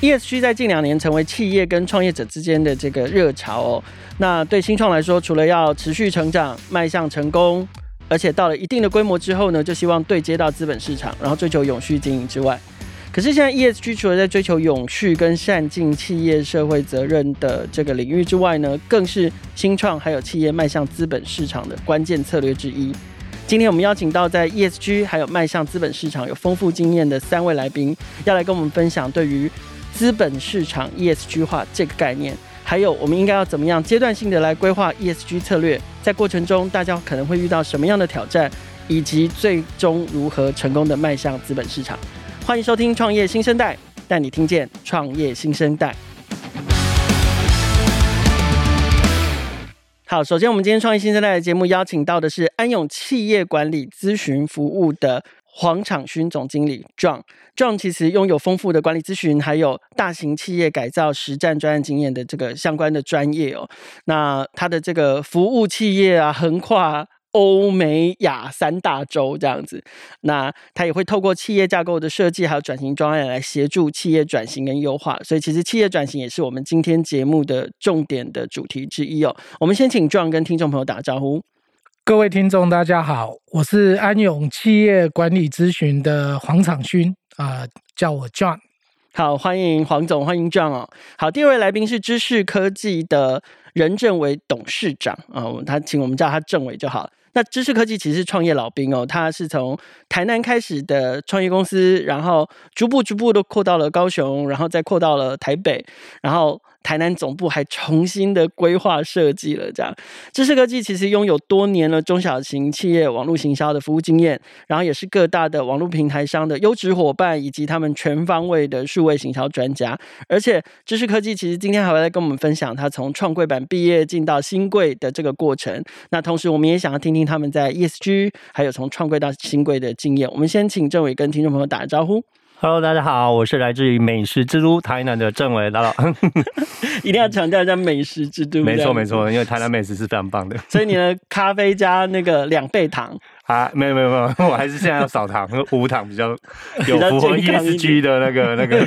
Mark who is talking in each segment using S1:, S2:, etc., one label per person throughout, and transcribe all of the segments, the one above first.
S1: ESG 在近两年成为企业跟创业者之间的这个热潮哦。那对新创来说，除了要持续成长、迈向成功，而且到了一定的规模之后呢，就希望对接到资本市场，然后追求永续经营之外，可是现在 ESG 除了在追求永续跟善尽企业社会责任的这个领域之外呢，更是新创还有企业迈向资本市场的关键策略之一。今天我们邀请到在 ESG 还有迈向资本市场有丰富经验的三位来宾，要来跟我们分享对于资本市场 ESG 化这个概念，还有我们应该要怎么样阶段性的来规划 ESG 策略，在过程中大家可能会遇到什么样的挑战，以及最终如何成功的迈向资本市场。欢迎收听创业新生代，带你听见创业新生代。好，首先我们今天创业新生代的节目邀请到的是安永企业管理咨询服务的黄昶勋总经理 John。John 其实拥有丰富的管理咨询，还有大型企业改造实战专案经验的这个相关的专业哦。那他的这个服务企业啊，横跨。欧美亚三大洲这样子，那他也会透过企业架构的设计，还有转型专案来协助企业转型跟优化。所以，其实企业转型也是我们今天节目的重点的主题之一哦。我们先请 John 跟听众朋友打个招呼。
S2: 各位听众，大家好，我是安永企业管理咨询的黄长勋啊，叫我 John。
S1: 好，欢迎黄总，欢迎 John 哦。好，第二位来宾是知识科技的任正伟董事长啊，他请我们叫他正伟就好了。那知识科技其实是创业老兵哦，他是从台南开始的创业公司，然后逐步逐步都扩到了高雄，然后再扩到了台北，然后。台南总部还重新的规划设计了，这样知识科技其实拥有多年的中小型企业网络行销的服务经验，然后也是各大的网络平台商的优质伙伴，以及他们全方位的数位行销专家。而且知识科技其实今天还会来跟我们分享他从创柜板毕业进到新柜的这个过程。那同时我们也想要听听他们在 ESG 还有从创柜到新柜的经验。我们先请政委跟听众朋友打个招呼。
S3: Hello，大家好，我是来自于美食之都台南的政委，大佬。
S1: 一定要强调一下美食之都。
S3: 没错没错，因为台南美食是非常棒的。
S1: 所以你的咖啡加那个两倍糖
S3: 啊？没有没有没有，我还是现在要少糖，无糖 比较有符合 ESG 的那个那个，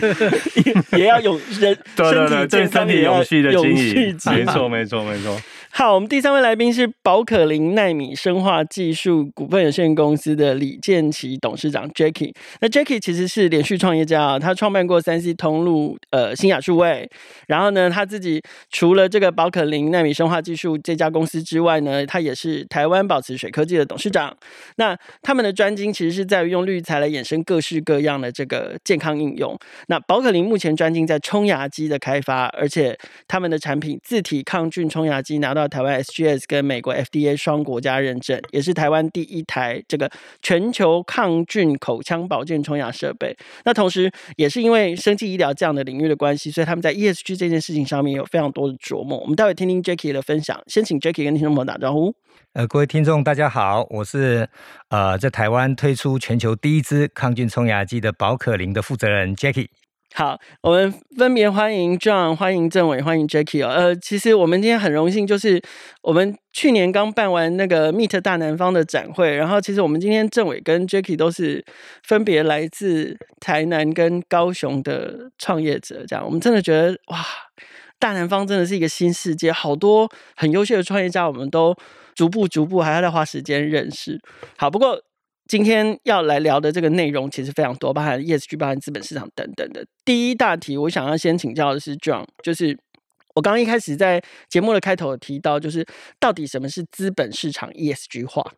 S1: 也要有人对对对，对身体永续的经营，没错没错没错。好，我们第三位来宾是宝可林奈米生化技术股份有限公司的李建奇董事长 Jacky。那 Jacky 其实是连续创业家啊，他创办过三 C 通路、呃新雅数位，然后呢，他自己除了这个宝可林奈米生化技术这家公司之外呢，他也是台湾宝慈水科技的董事长。那他们的专精其实是在于用滤材来衍生各式各样的这个健康应用。那宝可林目前专精在冲牙机的开发，而且他们的产品自体抗菌冲牙机拿到。台湾 SGS 跟美国 FDA 双国家认证，也是台湾第一台这个全球抗菌口腔保健冲牙设备。那同时，也是因为生技医疗这样的领域的关系，所以他们在 ESG 这件事情上面有非常多的琢磨。我们待会听听 Jacky 的分享。先请 Jacky 跟听众朋友打招呼。
S4: 呃，各位听众大家好，我是呃在台湾推出全球第一支抗菌冲牙机的宝可林的负责人 Jacky。
S1: 好，我们分别欢迎 John，欢迎正伟，欢迎 Jacky 哦。呃，其实我们今天很荣幸，就是我们去年刚办完那个 Meet 大南方的展会，然后其实我们今天正伟跟 Jacky 都是分别来自台南跟高雄的创业者，这样我们真的觉得哇，大南方真的是一个新世界，好多很优秀的创业家，我们都逐步逐步还要再花时间认识。好，不过。今天要来聊的这个内容其实非常多，包含 ESG、包含资本市场等等的。第一大题，我想要先请教的是 John，就是我刚刚一开始在节目的开头提到，就是到底什么是资本市场 ESG 化？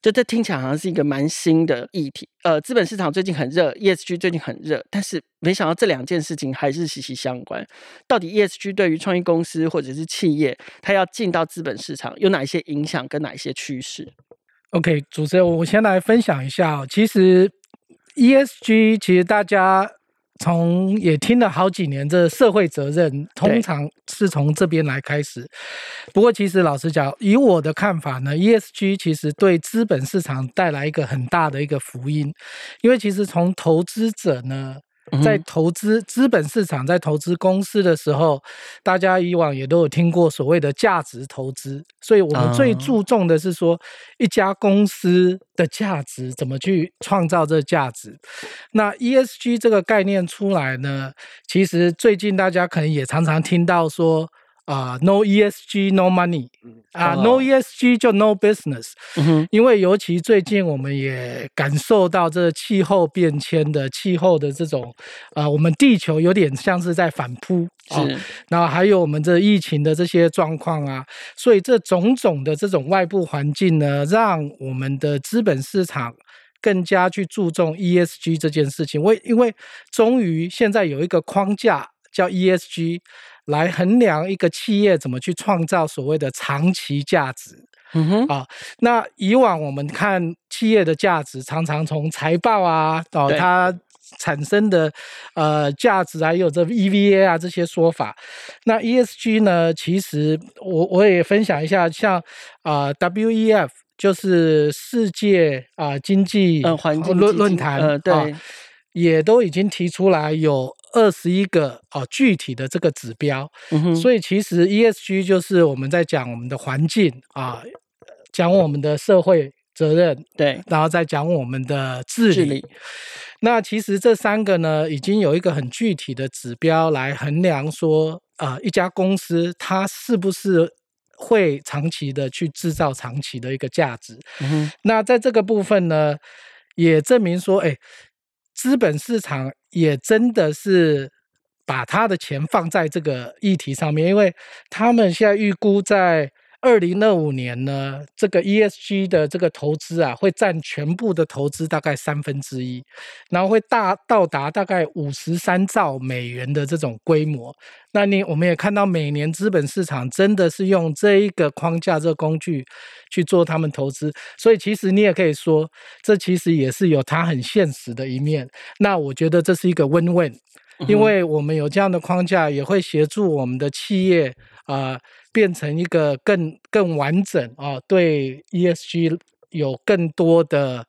S1: 就这听起来好像是一个蛮新的议题。呃，资本市场最近很热，ESG 最近很热，但是没想到这两件事情还是息息相关。到底 ESG 对于创业公司或者是企业，它要进到资本市场有哪一些影响跟哪一些趋势
S2: ？OK，主持人，我先来分享一下。其实 ESG，其实大家从也听了好几年，这社会责任通常是从这边来开始。不过，其实老实讲，以我的看法呢，ESG 其实对资本市场带来一个很大的一个福音，因为其实从投资者呢在投资资本市场，在投资公司的时候，大家以往也都有听过所谓的价值投资，所以我们最注重的是说一家公司的价值怎么去创造这价值。那 ESG 这个概念出来呢，其实最近大家可能也常常听到说。啊、uh,，no ESG no money，啊、uh,，no ESG 就 no business，、嗯、因为尤其最近我们也感受到这气候变迁的气候的这种，啊、呃，我们地球有点像是在反扑，啊，哦、然后还有我们这疫情的这些状况啊，所以这种种的这种外部环境呢，让我们的资本市场更加去注重 ESG 这件事情。为因为终于现在有一个框架叫 ESG。来衡量一个企业怎么去创造所谓的长期价值，嗯哼啊，那以往我们看企业的价值，常常从财报啊，哦，它产生的呃价值啊，还有这 EVA 啊这些说法。那 ESG 呢，其实我我也分享一下，像啊、呃、WEF 就是世界啊、呃、经济环境论论坛，呃对、啊，也都已经提出来有。二十一个哦，具体的这个指标，嗯，所以其实 ESG 就是我们在讲我们的环境啊，讲我们的社会责任，对，然后再讲我们的治理，治理。那其实这三个呢，已经有一个很具体的指标来衡量说，啊，一家公司它是不是会长期的去制造长期的一个价值。嗯，那在这个部分呢，也证明说，哎。资本市场也真的是把他的钱放在这个议题上面，因为他们现在预估在二零二五年呢，这个 ESG 的这个投资啊，会占全部的投资大概三分之一，然后会大到达大概五十三兆美元的这种规模。那你我们也看到，每年资本市场真的是用这一个框架、这个工具去做他们投资，所以其实你也可以说，这其实也是有它很现实的一面。那我觉得这是一个 win-win，因为我们有这样的框架，也会协助我们的企业啊。呃变成一个更更完整啊，对 ESG 有更多的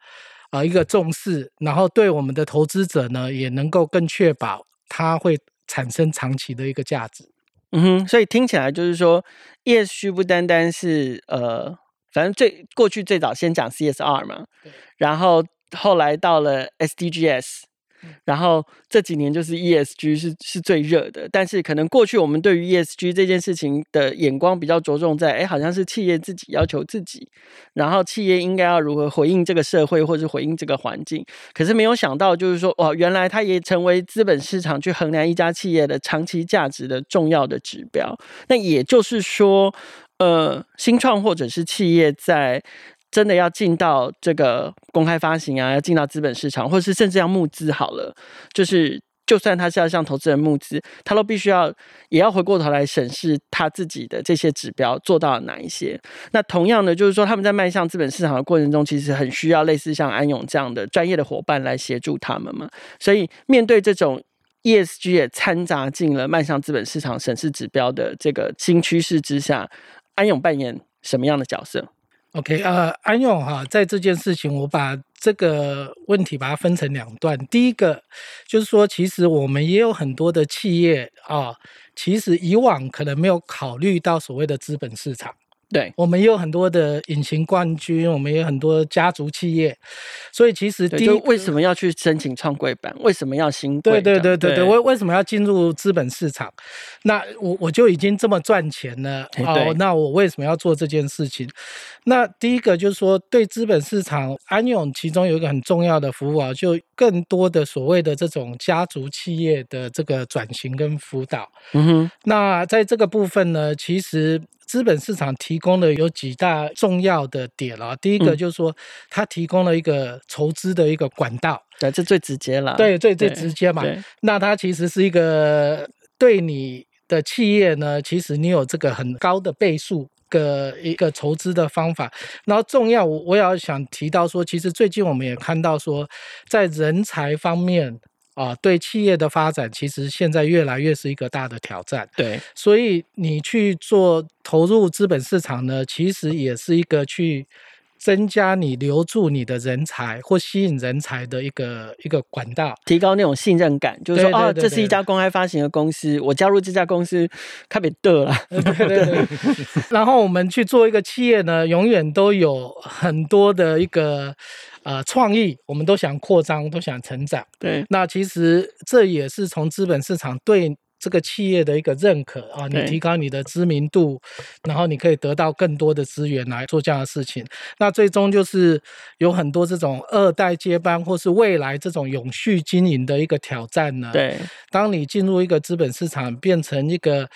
S2: 啊一个重视，然后对我们的投资者呢，也能够更确保它会产生长期的一个价值。
S1: 嗯哼，所以听起来就是说，ESG 不单单是呃，反正最过去最早先讲 CSR 嘛，然后后来到了 SDGs。然后这几年就是 ESG 是是最热的，但是可能过去我们对于 ESG 这件事情的眼光比较着重在，哎，好像是企业自己要求自己，然后企业应该要如何回应这个社会或者回应这个环境，可是没有想到就是说，哦，原来它也成为资本市场去衡量一家企业的长期价值的重要的指标。那也就是说，呃，新创或者是企业在。真的要进到这个公开发行啊，要进到资本市场，或者是甚至要募资好了，就是就算他是要向投资人募资，他都必须要也要回过头来审视他自己的这些指标做到了哪一些。那同样的，就是说他们在迈向资本市场的过程中，其实很需要类似像安永这样的专业的伙伴来协助他们嘛。所以面对这种 ESG 也掺杂进了迈向资本市场审视指标的这个新趋势之下，安永扮演什么样的角色
S2: ？OK，呃，安勇哈，在这件事情，我把这个问题把它分成两段。第一个就是说，其实我们也有很多的企业啊，其实以往可能没有考虑到所谓的资本市场。对，我们也有很多的隐形冠军，我们也有很多家族企业，所以其实第一，
S1: 为什么要去申请创柜板？为什么要新贵？
S2: 对对对对对，为为什么要进入资本市场？那我我就已经这么赚钱了，哦，那我为什么要做这件事情？那第一个就是说，对资本市场，安永其中有一个很重要的服务啊，就更多的所谓的这种家族企业的这个转型跟辅导。嗯哼，那在这个部分呢，其实。资本市场提供的有几大重要的点了。第一个就是说，它提供了一个筹资的一个管道，
S1: 对，这最直接了。
S2: 对，最最直接嘛。那它其实是一个对你的企业呢，其实你有这个很高的倍数的一个筹资的方法。然后重要，我我也要想提到说，其实最近我们也看到说，在人才方面。啊，对企业的发展，其实现在越来越是一个大的挑战。对，所以你去做投入资本市场呢，其实也是一个去增加你留住你的人才或吸引人才的一个一个管道，
S1: 提高那种信任感，就是说，哦，这是一家公开发行的公司，我加入这家公司，特别得了。
S2: 对对对。然后我们去做一个企业呢，永远都有很多的一个呃创意，我们都想扩张，都想成长。
S1: 对，
S2: 那其实这也是从资本市场对。这个企业的一个认可啊，你提高你的知名度，然后你可以得到更多的资源来做这样的事情。那最终就是有很多这种二代接班或是未来这种永续经营的一个挑战呢。
S1: 对，
S2: 当你进入一个资本市场，变成一个。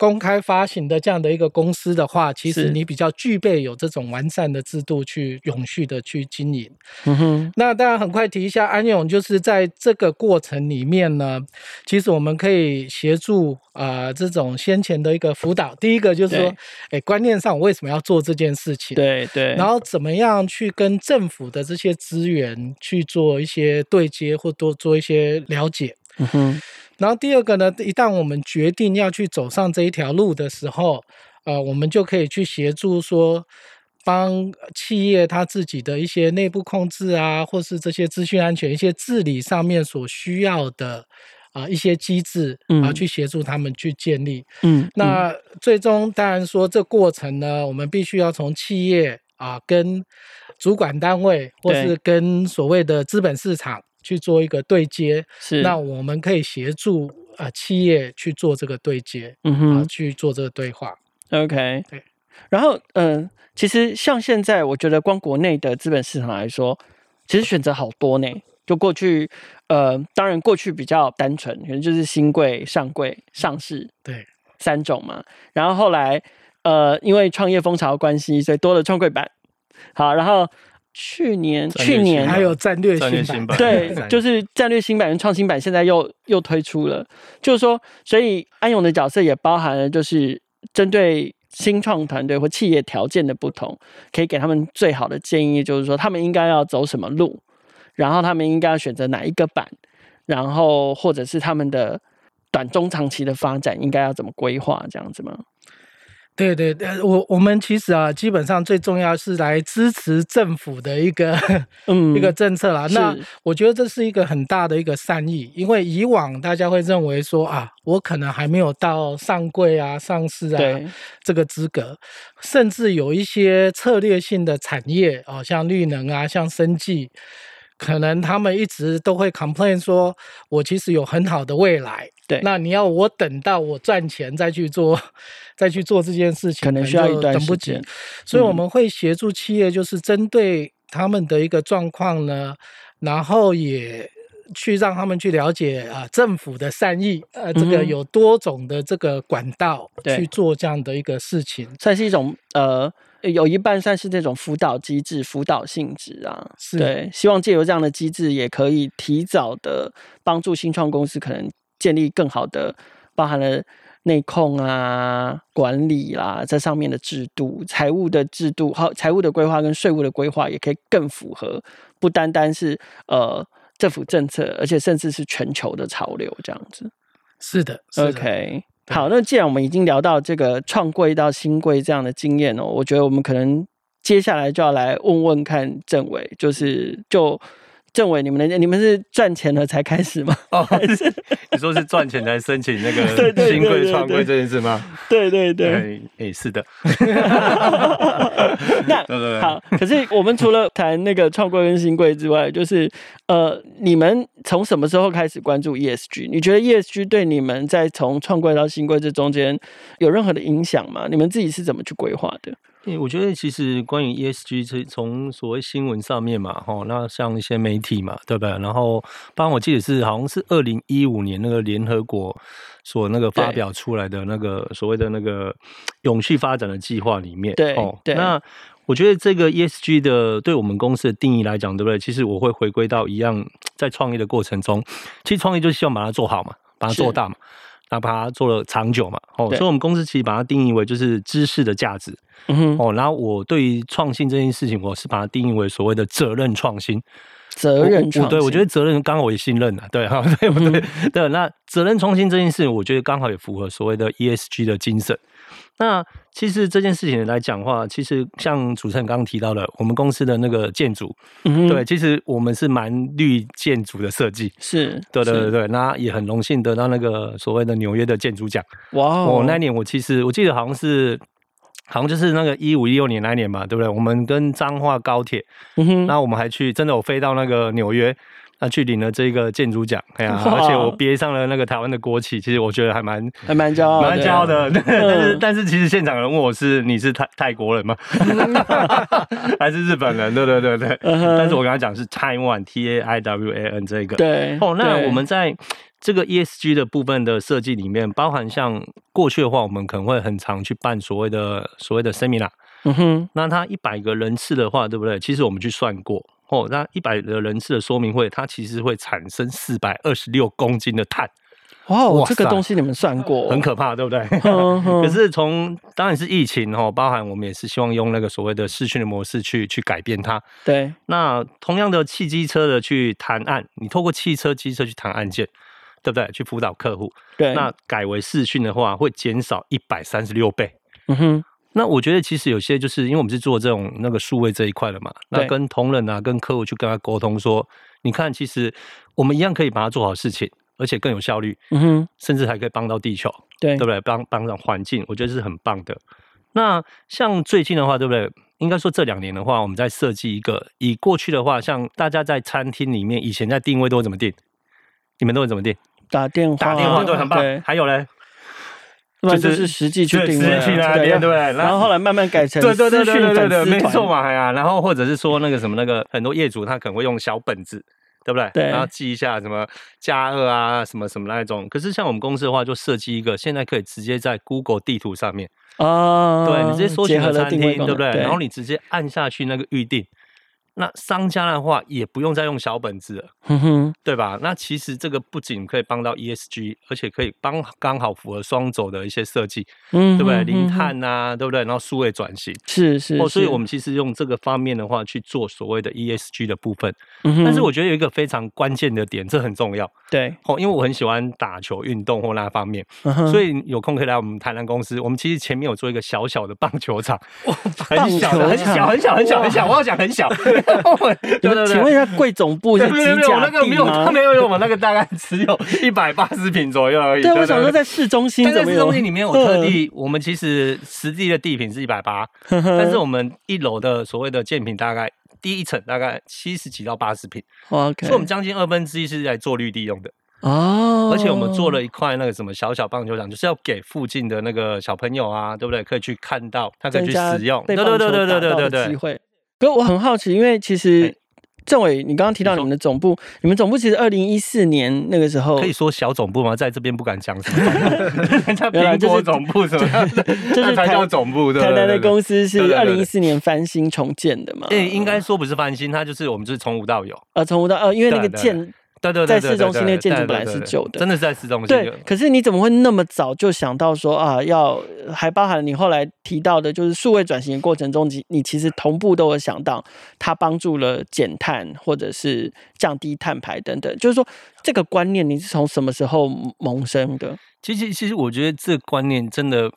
S2: 公开发行的这样的一个公司的话，其实你比较具备有这种完善的制度去永续的去经营。
S1: 嗯哼，
S2: 那当然很快提一下安永，就是在这个过程里面呢，其实我们可以协助啊、呃、这种先前的一个辅导。第一个就是说，哎，观念上我为什么要做这件事情？
S1: 对对。
S2: 然后怎么样去跟政府的这些资源去做一些对接，或多做一些了解。
S1: 嗯哼。
S2: 然后第二个呢，一旦我们决定要去走上这一条路的时候，呃，我们就可以去协助说，帮企业它自己的一些内部控制啊，或是这些资讯安全、一些治理上面所需要的啊、呃、一些机制啊，去协助他们去建立。
S1: 嗯，
S2: 那最终当然说这过程呢，我们必须要从企业啊跟主管单位，或是跟所谓的资本市场。去做一个对接，
S1: 是
S2: 那我们可以协助啊、呃、企业去做这个对接，
S1: 嗯哼，
S2: 啊去做这个对话
S1: ，OK，
S2: 对。
S1: 然后，嗯、呃，其实像现在，我觉得光国内的资本市场来说，其实选择好多呢。就过去，呃，当然过去比较单纯，可能就是新贵、上柜、上市，
S2: 对，
S1: 三种嘛。然后后来，呃，因为创业风潮的关系，所以多了创柜板。好，然后。去年，去年
S2: 还有战略新版，
S1: 对，就是战略新版跟创新版，现在又又推出了。就是说，所以安永的角色也包含了，就是针对新创团队或企业条件的不同，可以给他们最好的建议，就是说他们应该要走什么路，然后他们应该要选择哪一个版，然后或者是他们的短中长期的发展应该要怎么规划，这样子吗？
S2: 对对对，我我们其实啊，基本上最重要是来支持政府的一个嗯 一个政策啦。那我觉得这是一个很大的一个善意，因为以往大家会认为说啊，我可能还没有到上柜啊、上市啊这个资格，甚至有一些策略性的产业啊，像绿能啊、像生技。可能他们一直都会 complain 说，我其实有很好的未来。
S1: 对，
S2: 那你要我等到我赚钱再去做，再去做这件事情，
S1: 可能需要一段时间。
S2: 所以我们会协助企业，就是针对他们的一个状况呢，然后也去让他们去了解啊，政府的善意，呃，这个有多种的这个管道去做这样的一个事情，
S1: 算是一种呃。有一半算是这种辅导机制、辅导性质啊，
S2: 是
S1: 对，希望借由这样的机制，也可以提早的帮助新创公司可能建立更好的，包含了内控啊、管理啦、啊，这上面的制度、财务的制度，好，财务的规划跟税务的规划，也可以更符合，不单单是呃政府政策，而且甚至是全球的潮流这样子。
S2: 是的，是的
S1: ，OK。好，那既然我们已经聊到这个创柜到新柜这样的经验哦，我觉得我们可能接下来就要来问问看政委，就是就。政委，你们的你们是赚钱了才开始吗？
S3: 哦，你说是赚钱才申请那个新贵创贵这件事吗？
S1: 对对对，
S3: 哎、欸，是的。
S1: 那对对对好，可是我们除了谈那个创柜跟新贵之外，就是呃，你们从什么时候开始关注 ESG？你觉得 ESG 对你们在从创柜到新贵这中间有任何的影响吗？你们自己是怎么去规划的？
S3: 欸、我觉得其实关于 ESG，是从所谓新闻上面嘛，吼，那像一些媒体嘛，对不对？然后，当然我记得是好像是二零一五年那个联合国所那个发表出来的那个所谓的那个永续发展的计划里面，
S1: 对，哦，
S3: 那我觉得这个 ESG 的对我们公司的定义来讲，对不对？其实我会回归到一样，在创业的过程中，其实创业就是希望把它做好嘛，把它做大嘛。那把它做了长久嘛，哦，所以我们公司其实把它定义为就是知识的价值，嗯哼，哦，然后我对于创新这件事情，我是把它定义为所谓的责任创新，
S1: 责任创新，
S3: 对，我觉得责任刚好我也信任了，对哈，对不对？对，那责任创新这件事情，我觉得刚好也符合所谓的 ESG 的精神。那其实这件事情来讲的话，其实像主持人刚刚提到的，我们公司的那个建筑，嗯、对，其实我们是蛮绿建筑的设计，
S1: 是
S3: 对对对对，那也很荣幸得到那个所谓的纽约的建筑奖。哇、那年我其实我记得好像是。好像就是那个一五一六年那年嘛，对不对？我们跟彰化高铁，那我们还去，真的我飞到那个纽约，那去领了这个建筑奖，哎呀，而且我别上了那个台湾的国旗，其实我觉得还蛮
S1: 还蛮骄傲，
S3: 蛮骄傲的。但是但是其实现场人问我是你是泰泰国人吗？还是日本人？对对对对。但是我跟他讲是 Taiwan T A I W A N 这个。
S1: 对。
S3: 哦，那我们在。这个 ESG 的部分的设计里面，包含像过去的话，我们可能会很常去办所谓的所谓的 seminar。嗯哼，那它一百个人次的话，对不对？其实我们去算过，哦，那一百的人次的说明会，它其实会产生四百二十六公斤的碳。
S1: 哇，哇，这个东西你们算过，
S3: 很可怕，对不对？嗯、可是从当然是疫情哦，包含我们也是希望用那个所谓的视讯的模式去去改变它。
S1: 对，
S3: 那同样的汽机车的去谈案，你透过汽车机车去谈案件。对不对？去辅导客户，
S1: 对，
S3: 那改为视讯的话，会减少一百三十六倍。嗯哼，那我觉得其实有些就是因为我们是做这种那个数位这一块的嘛，那跟同仁啊，跟客户去跟他沟通说，你看，其实我们一样可以把它做好事情，而且更有效率。嗯哼，甚至还可以帮到地球，对，对不对？帮帮上环境，我觉得是很棒的。那像最近的话，对不对？应该说这两年的话，我们在设计一个，以过去的话，像大家在餐厅里面以前在定位都会怎么定？你们都会怎么定？
S1: 打电话，
S3: 打电话对，很棒。还有嘞，
S1: 就是实际去定位，
S3: 对对。
S1: 然后后来慢慢改成
S3: 对对对对对对，没错嘛，哎呀。然后或者是说那个什么那个很多业主他可能会用小本子，对不对？对。然后记一下什么加二啊，什么什么那种。可是像我们公司的话，就设计一个，现在可以直接在 Google 地图上面啊，对你直接搜寻的餐厅，对不对？然后你直接按下去那个预定。那商家的话也不用再用小本子了，嗯哼，对吧？那其实这个不仅可以帮到 ESG，而且可以帮刚好符合双轴的一些设计，嗯，对不对？零碳啊，对不对？然后数位转型，
S1: 是是，
S3: 哦，所以我们其实用这个方面的话去做所谓的 ESG 的部分。但是我觉得有一个非常关键的点，这很重要，
S1: 对，
S3: 哦，因为我很喜欢打球运动或那方面，所以有空可以来我们台南公司。我们其实前面有做一个小小的棒球场，很小很小很小很小很小，我要讲很小。
S1: 对对对，请问一下，贵总部是几甲地吗？
S3: 那个没有，他没有，我们那个大概只有一百八十平左右而已。
S1: 对，我想说在市中心，
S3: 在市中心里面，我特地，我们其实实际的地坪是一百八，但是我们一楼的所谓的建坪大概第一层大概七十几到八十平，OK，所以我们将近二分之一是在做绿地用的哦。而且我们做了一块那个什么小小棒球场，就是要给附近的那个小朋友啊，对不对？可以去看到，他可以去使用，对对对对对对对对。
S1: 可我很好奇，因为其实政委，你刚刚提到你们的总部，你，们总部其实二零一四年那个时候，
S3: 可以说小总部吗？在这边不敢讲什么，人家苹果总部什么，
S1: 就是
S3: 台叫总部。
S1: 台南的公司是二零一四年翻新重建的嘛？
S3: 对，应该说不是翻新，它就是我们就是从无到有。
S1: 呃，从无到呃，因为那个建。
S3: 对对对，
S1: 在市中心那建筑本来是旧的，
S3: 真的是在市中心。
S1: 对，可是你怎么会那么早就想到说啊，要还包含你后来提到的，就是数位转型的过程中，你你其实同步都有想到，它帮助了减碳或者是降低碳排等等。就是说，这个观念你是从什么时候萌生的？
S3: 其实，其实我觉得这个观念真的，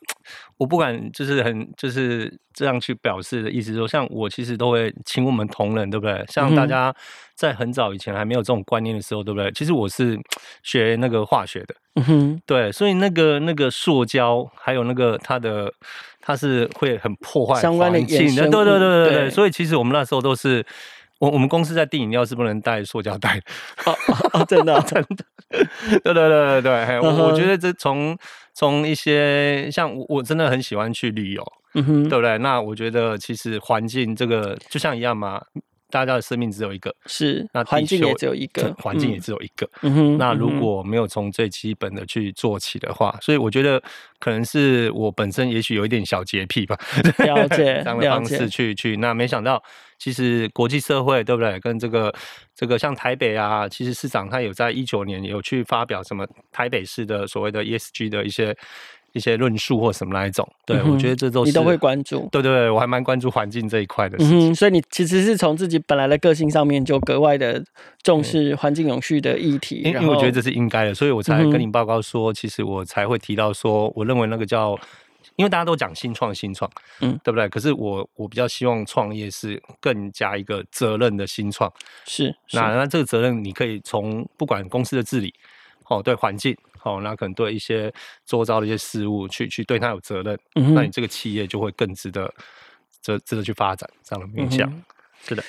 S3: 我不敢就是很就是这样去表示的意思说，像我其实都会请我们同仁，对不对？像大家在很早以前还没有这种观念的时候，对不对？其实我是 学那个化学的，嗯哼，对，所以那个那个塑胶还有那个它的它是会很破坏相关的，对对对对对。所以其实我们那时候都是。我我们公司在订饮料是不能带塑胶袋，
S1: 哦哦，真的 真的，
S3: 对对对对对，我我觉得这从从一些像我我真的很喜欢去旅游，嗯哼，对不对？那我觉得其实环境这个就像一样嘛。大家的生命只有一个，
S1: 是那环境也只有一个，
S3: 环境也只有一个。嗯哼，那如果没有从最基本的去做起的话，所以我觉得可能是我本身也许有一点小洁癖吧。
S1: 了解，
S3: 这样的方式去去，那没想到其实国际社会对不对？跟这个这个像台北啊，其实市长他有在一九年有去发表什么台北市的所谓的 ESG 的一些。一些论述或什么那一种，对、嗯、我觉得这都是
S1: 你都会关注。
S3: 对对对，我还蛮关注环境这一块的事情。
S1: 嗯，所以你其实是从自己本来的个性上面就格外的重视环境永续的议题。
S3: 因为我觉得这是应该的，所以我才跟你报告说，嗯、其实我才会提到说，我认为那个叫因为大家都讲新创新创，嗯，对不对？可是我我比较希望创业是更加一个责任的新创，
S1: 是，是
S3: 那那这个责任你可以从不管公司的治理，哦，对环境，哦，那可能对一些周遭的一些事物去去对他有责任，嗯，那你这个企业就会更值得值值得去发展这样的面向，嗯、是的。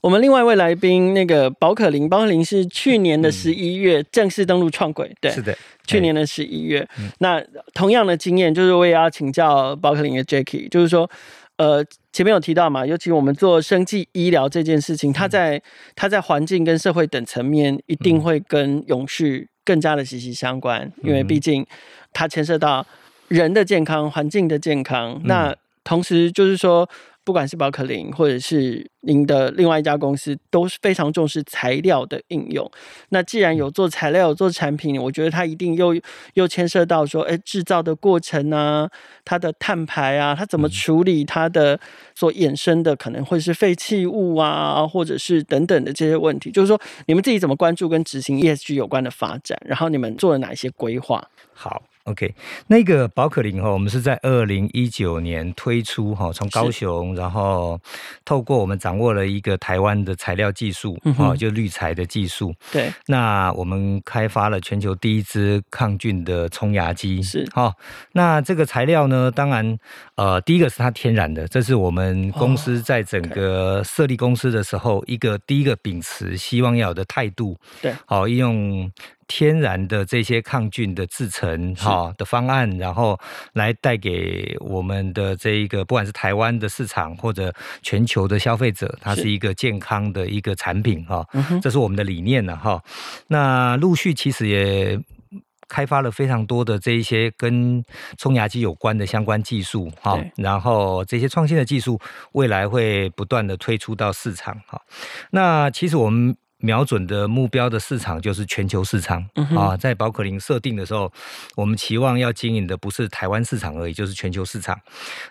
S1: 我们另外一位来宾，那个宝可林，宝可林是去年的十一月正式登陆创轨，对，
S4: 是的，
S1: 去年的十一月。嗯、那同样的经验，就是我也要请教宝可林的 Jacky，就是说，呃，前面有提到嘛，尤其我们做生计医疗这件事情，它在它在环境跟社会等层面，一定会跟永续更加的息息相关，因为毕竟它牵涉到人的健康、环境的健康。那同时就是说。不管是宝可林，或者是您的另外一家公司，都是非常重视材料的应用。那既然有做材料、有做产品，我觉得它一定又又牵涉到说，哎，制造的过程啊，它的碳排啊，它怎么处理它的所衍生的可能会是废弃物啊，或者是等等的这些问题。就是说，你们自己怎么关注跟执行 ESG 有关的发展？然后你们做了哪一些规划？
S4: 好。OK，那个宝可林哈，我们是在二零一九年推出哈，从高雄，然后透过我们掌握了一个台湾的材料技术，嗯，就滤材的技术。
S1: 对，
S4: 那我们开发了全球第一支抗菌的冲牙机。
S1: 是，
S4: 哈，那这个材料呢，当然，呃，第一个是它天然的，这是我们公司在整个设立公司的时候，一个第一个秉持希望要有的态度。
S1: 对，
S4: 好，用。天然的这些抗菌的制成哈的方案，然后来带给我们的这一个不管是台湾的市场或者全球的消费者，它是一个健康的一个产品哈，这是我们的理念了哈。那陆续其实也开发了非常多的这一些跟冲牙机有关的相关技术哈，然后这些创新的技术未来会不断的推出到市场哈。那其实我们。瞄准的目标的市场就是全球市场、嗯、啊，在宝可林设定的时候，我们期望要经营的不是台湾市场而已，就是全球市场。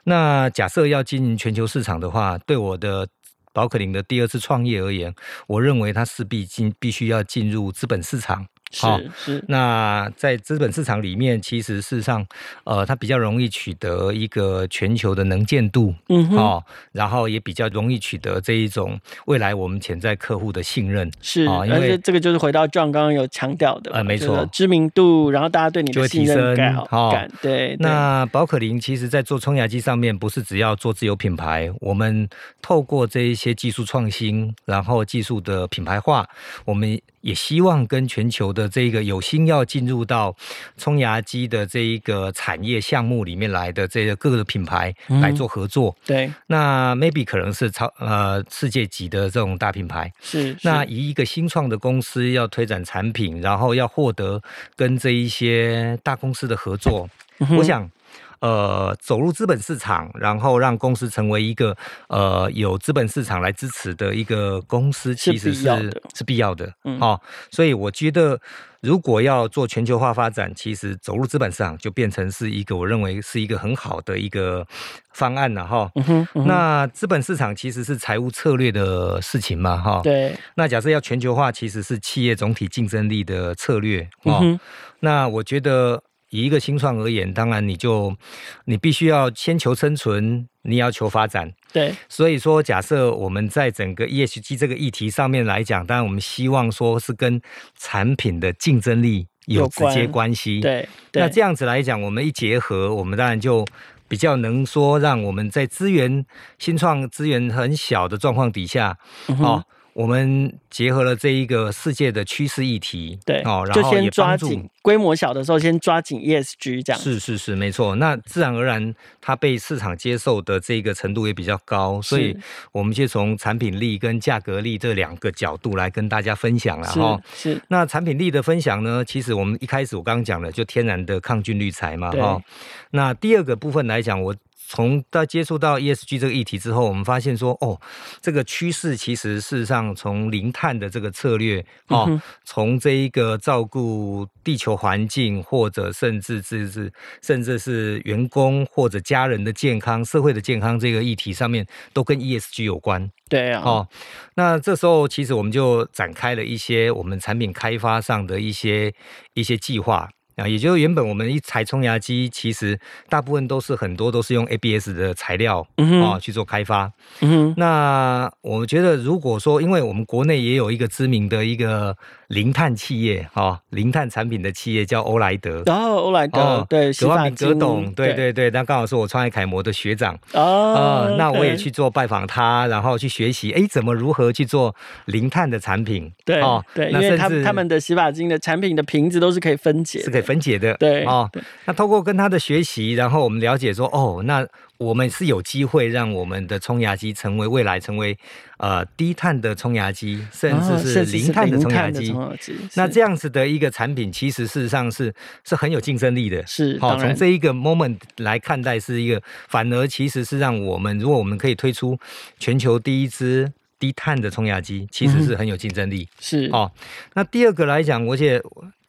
S4: 那假设要经营全球市场的话，对我的宝可林的第二次创业而言，我认为它势必进必须要进入资本市场。好，是，是。那在资本市场里面，其实事实上，呃，它比较容易取得一个全球的能见度，嗯哼，哦，然后也比较容易取得这一种未来我们潜在客户的信任，
S1: 是。因为这个就是回到 John 刚刚有强调的，
S4: 呃，没错，
S1: 知名度，然后大家对你的信任感，
S4: 好
S1: 感，对。
S4: 那宝可林其实在做冲牙机上面，不是只要做自有品牌，我们透过这一些技术创新，然后技术的品牌化，我们。也希望跟全球的这个有心要进入到冲牙机的这一个产业项目里面来的这个各个品牌来做合作。
S1: 嗯、对，
S4: 那 maybe 可能是超呃世界级的这种大品牌。
S1: 是，是
S4: 那以一个新创的公司要推展产品，然后要获得跟这一些大公司的合作，嗯、我想。呃，走入资本市场，然后让公司成为一个呃有资本市场来支持的一个公司，其实是是必，要的。嗯，好、哦，所以我觉得，如果要做全球化发展，其实走入资本市场就变成是一个我认为是一个很好的一个方案了哈。嗯哼，嗯，那资本市场其实是财务策略的事情嘛，哈。对。那假设要全球化，其实是企业总体竞争力的策略。哦。那我觉得。以一个新创而言，当然你就你必须要先求生存，你要求发展。
S1: 对，
S4: 所以说，假设我们在整个 ESG 这个议题上面来讲，当然我们希望说是跟产品的竞争力有直接关系。
S1: 对，对，
S4: 那这样子来讲，我们一结合，我们当然就比较能说，让我们在资源新创资源很小的状况底下，嗯哦我们结合了这一个世界的趋势议题，
S1: 对，哦，然后就先抓紧规模小的时候，先抓紧 ESG 这样。
S4: 是是是，没错。那自然而然，它被市场接受的这个程度也比较高，所以我们就从产品力跟价格力这两个角度来跟大家分享了哈。是。那产品力的分享呢，其实我们一开始我刚刚讲了，就天然的抗菌滤材嘛，哈。那第二个部分来讲，我。从到接触到 ESG 这个议题之后，我们发现说，哦，这个趋势其实事实上从零碳的这个策略，哦，从这一个照顾地球环境，或者甚至是甚至是员工或者家人的健康、社会的健康这个议题上面，都跟 ESG 有关。
S1: 对啊，
S4: 哦，那这时候其实我们就展开了一些我们产品开发上的一些一些计划。啊，也就是原本我们一台冲牙机，其实大部分都是很多都是用 ABS 的材料啊、去做
S1: 开发。
S4: 那我觉得，如果说，因为我们国内也有一个知名的一个零碳企业哈、哦，零碳产品的企业叫欧莱德。
S1: 然后欧莱德、哦、对，
S4: 葛万明葛董，对对对，那刚好是我创业楷模的学长
S1: 哦、
S4: 呃。那我也去做拜访他，然后去学习，哎，怎么如何去做零碳的产品？
S1: 对哦，对，因为他们他们的洗发精的产品的瓶子都是可以分解，
S4: 是可以分解的。
S1: 对。
S4: 哦，那透过跟他的学习，然后我们了解说，哦，那我们是有机会让我们的冲牙机成为未来成为呃低碳的冲牙机，甚至是零碳的冲牙机。
S1: 哦、
S4: 那这样子的一个产品，其实事实上是是很有竞争力的。
S1: 是，
S4: 好、哦，从这一个 moment 来看待，是一个反而其实是让我们，如果我们可以推出全球第一支低碳的冲牙机，其实是很有竞争力。
S1: 嗯、是，
S4: 哦，那第二个来讲，而且。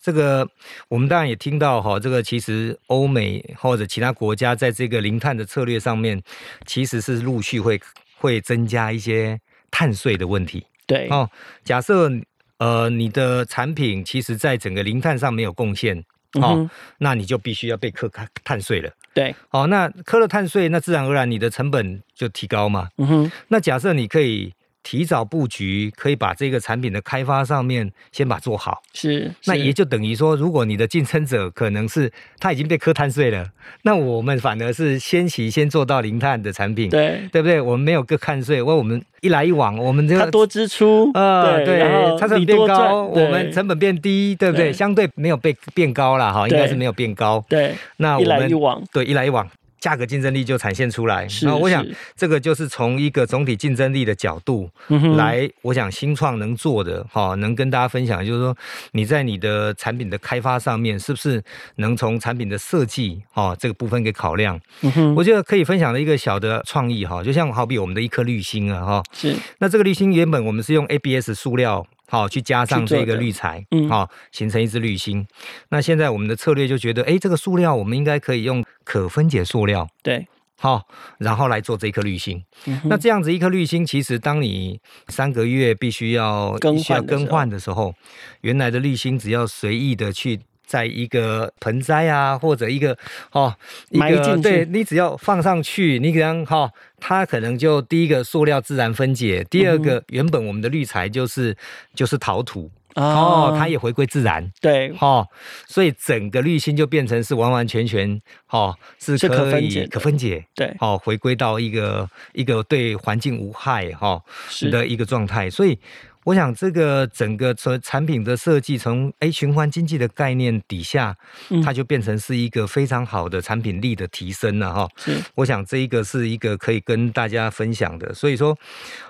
S4: 这个我们当然也听到哈，这个其实欧美或者其他国家在这个零碳的策略上面，其实是陆续会会增加一些碳税的问题。
S1: 对
S4: 哦，假设呃你的产品其实在整个零碳上没有贡献哦、嗯，那你就必须要被课碳税了。
S1: 对，
S4: 哦，那课了碳税，那自然而然你的成本就提高嘛。
S1: 嗯哼，
S4: 那假设你可以。提早布局，可以把这个产品的开发上面先把做好。
S1: 是，
S4: 那也就等于说，如果你的竞争者可能是他已经被磕碳税了，那我们反而是先期先做到零碳的产品，
S1: 对
S4: 对不对？我们没有个碳税，因为我们一来一往，我们这个
S1: 他多支出，
S4: 呃，对，它成本变高，
S1: 我
S4: 们成本变低，对不对？相对没有被变高了哈，应该是没有变高。
S1: 对，
S4: 那我们
S1: 一来一往，
S4: 对，一来一往。价格竞争力就展现出来，然后我想这个就是从一个总体竞争力的角度来，我想新创能做的哈，能跟大家分享，就是说你在你的产品的开发上面，是不是能从产品的设计哈这个部分给考量？嗯我觉得可以分享的一个小的创意哈，就像好比我们的一颗滤芯啊哈，
S1: 是。
S4: 那这个滤芯原本我们是用 ABS 塑料。好，去加上这个滤材，嗯，好，形成一支滤芯。那现在我们的策略就觉得，哎，这个塑料我们应该可以用可分解塑料，
S1: 对，
S4: 好，然后来做这颗滤芯。那这样子一颗滤芯，其实当你三个月必须要
S1: 更
S4: 需要更换的时候，原来的滤芯只要随意的去。在一个盆栽啊，或者一个哦，一个对，你只要放上去，你可能哈、哦，它可能就第一个塑料自然分解，第二个、嗯、原本我们的滤材就是就是陶土哦，哦，它也回归自然，
S1: 对，
S4: 哦，所以整个滤芯就变成是完完全全哦，是可以
S1: 可分解，
S4: 可分解，
S1: 对，
S4: 哦，回归到一个一个对环境无害哈、哦、的一个状态，所以。我想这个整个从产品的设计，从哎循环经济的概念底下，它就变成是一个非常好的产品力的提升了哈。
S1: 是，
S4: 我想这一个是一个可以跟大家分享的。所以说，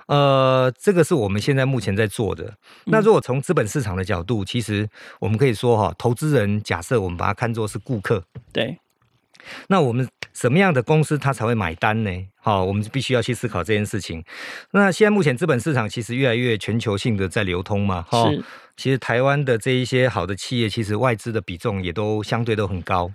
S4: 呃，这个是我们现在目前在做的。那如果从资本市场的角度，其实我们可以说哈，投资人假设我们把它看作是顾客，
S1: 对。
S4: 那我们什么样的公司它才会买单呢？好，我们必须要去思考这件事情。那现在目前资本市场其实越来越全球性的在流通嘛，哈。其实台湾的这一些好的企业，其实外资的比重也都相对都很高。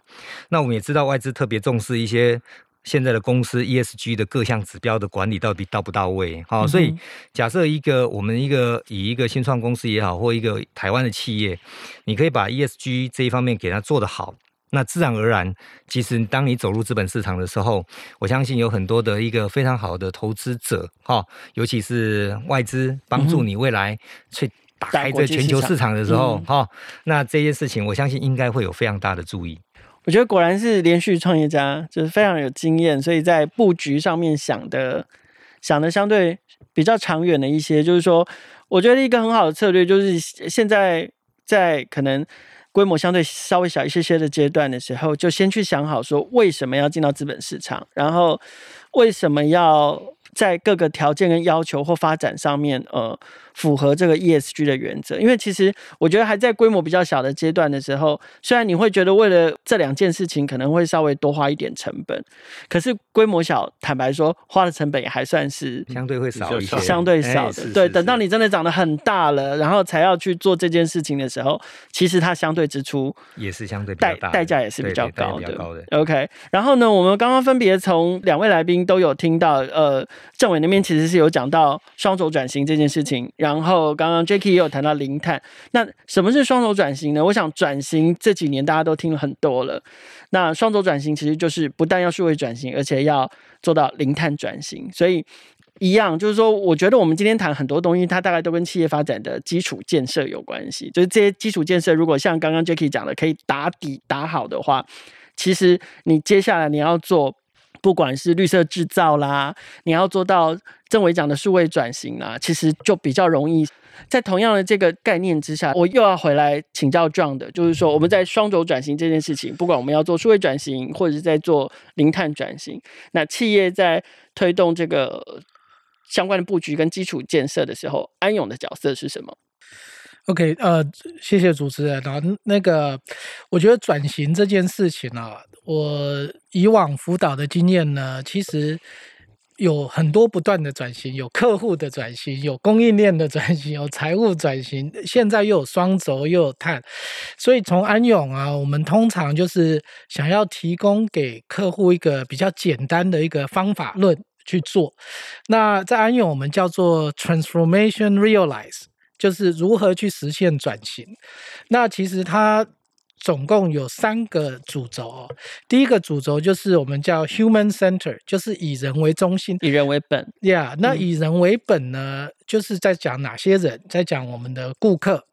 S4: 那我们也知道外资特别重视一些现在的公司 ESG 的各项指标的管理到底到不到位。好，所以假设一个我们一个以一个新创公司也好，或一个台湾的企业，你可以把 ESG 这一方面给它做得好。那自然而然，其实当你走入资本市场的时候，我相信有很多的一个非常好的投资者，哈，尤其是外资帮助你未来去打开这全球市场的时候，哈，那这些事情我相信应该会有非常大的注意。
S1: 我觉得果然是连续创业家，就是非常有经验，所以在布局上面想的想的相对比较长远的一些，就是说，我觉得一个很好的策略就是现在在可能。规模相对稍微小一些些的阶段的时候，就先去想好说为什么要进到资本市场，然后为什么要在各个条件跟要求或发展上面，呃。符合这个 ESG 的原则，因为其实我觉得还在规模比较小的阶段的时候，虽然你会觉得为了这两件事情可能会稍微多花一点成本，可是规模小，坦白说花的成本也还算是
S4: 相对会少一些，
S1: 相对少的。对，等到你真的长得很大了，然后才要去做这件事情的时候，其实它相对支出
S4: 也是相对代
S1: 代价也是比较高的。OK，然后呢，我们刚刚分别从两位来宾都有听到，呃，政委那边其实是有讲到双轴转型这件事情。然然后刚刚 Jacky 也有谈到零碳。那什么是双轴转型呢？我想转型这几年大家都听了很多了。那双轴转型其实就是不但要数位转型，而且要做到零碳转型。所以一样，就是说，我觉得我们今天谈很多东西，它大概都跟企业发展的基础建设有关系。就是这些基础建设，如果像刚刚 Jacky 讲的，可以打底打好的话，其实你接下来你要做。不管是绿色制造啦，你要做到政委讲的数位转型啦，其实就比较容易。在同样的这个概念之下，我又要回来请教 John 的，就是说我们在双轴转型这件事情，不管我们要做数位转型，或者是在做零碳转型，那企业在推动这个相关的布局跟基础建设的时候，安永的角色是什么
S2: ？OK，呃，谢谢主持人。然后那个，我觉得转型这件事情啊，我以往辅导的经验呢，其实有很多不断的转型，有客户的转型，有供应链的转型，有财务转型，现在又有双轴，又有碳。所以从安永啊，我们通常就是想要提供给客户一个比较简单的一个方法论去做。那在安永，我们叫做 Transformation Realize。就是如何去实现转型。那其实它总共有三个主轴哦。第一个主轴就是我们叫 human center，就是以人为中心，
S1: 以人为本。
S2: 呀，yeah, 那以人为本呢，嗯、就是在讲哪些人，在讲我们的顾客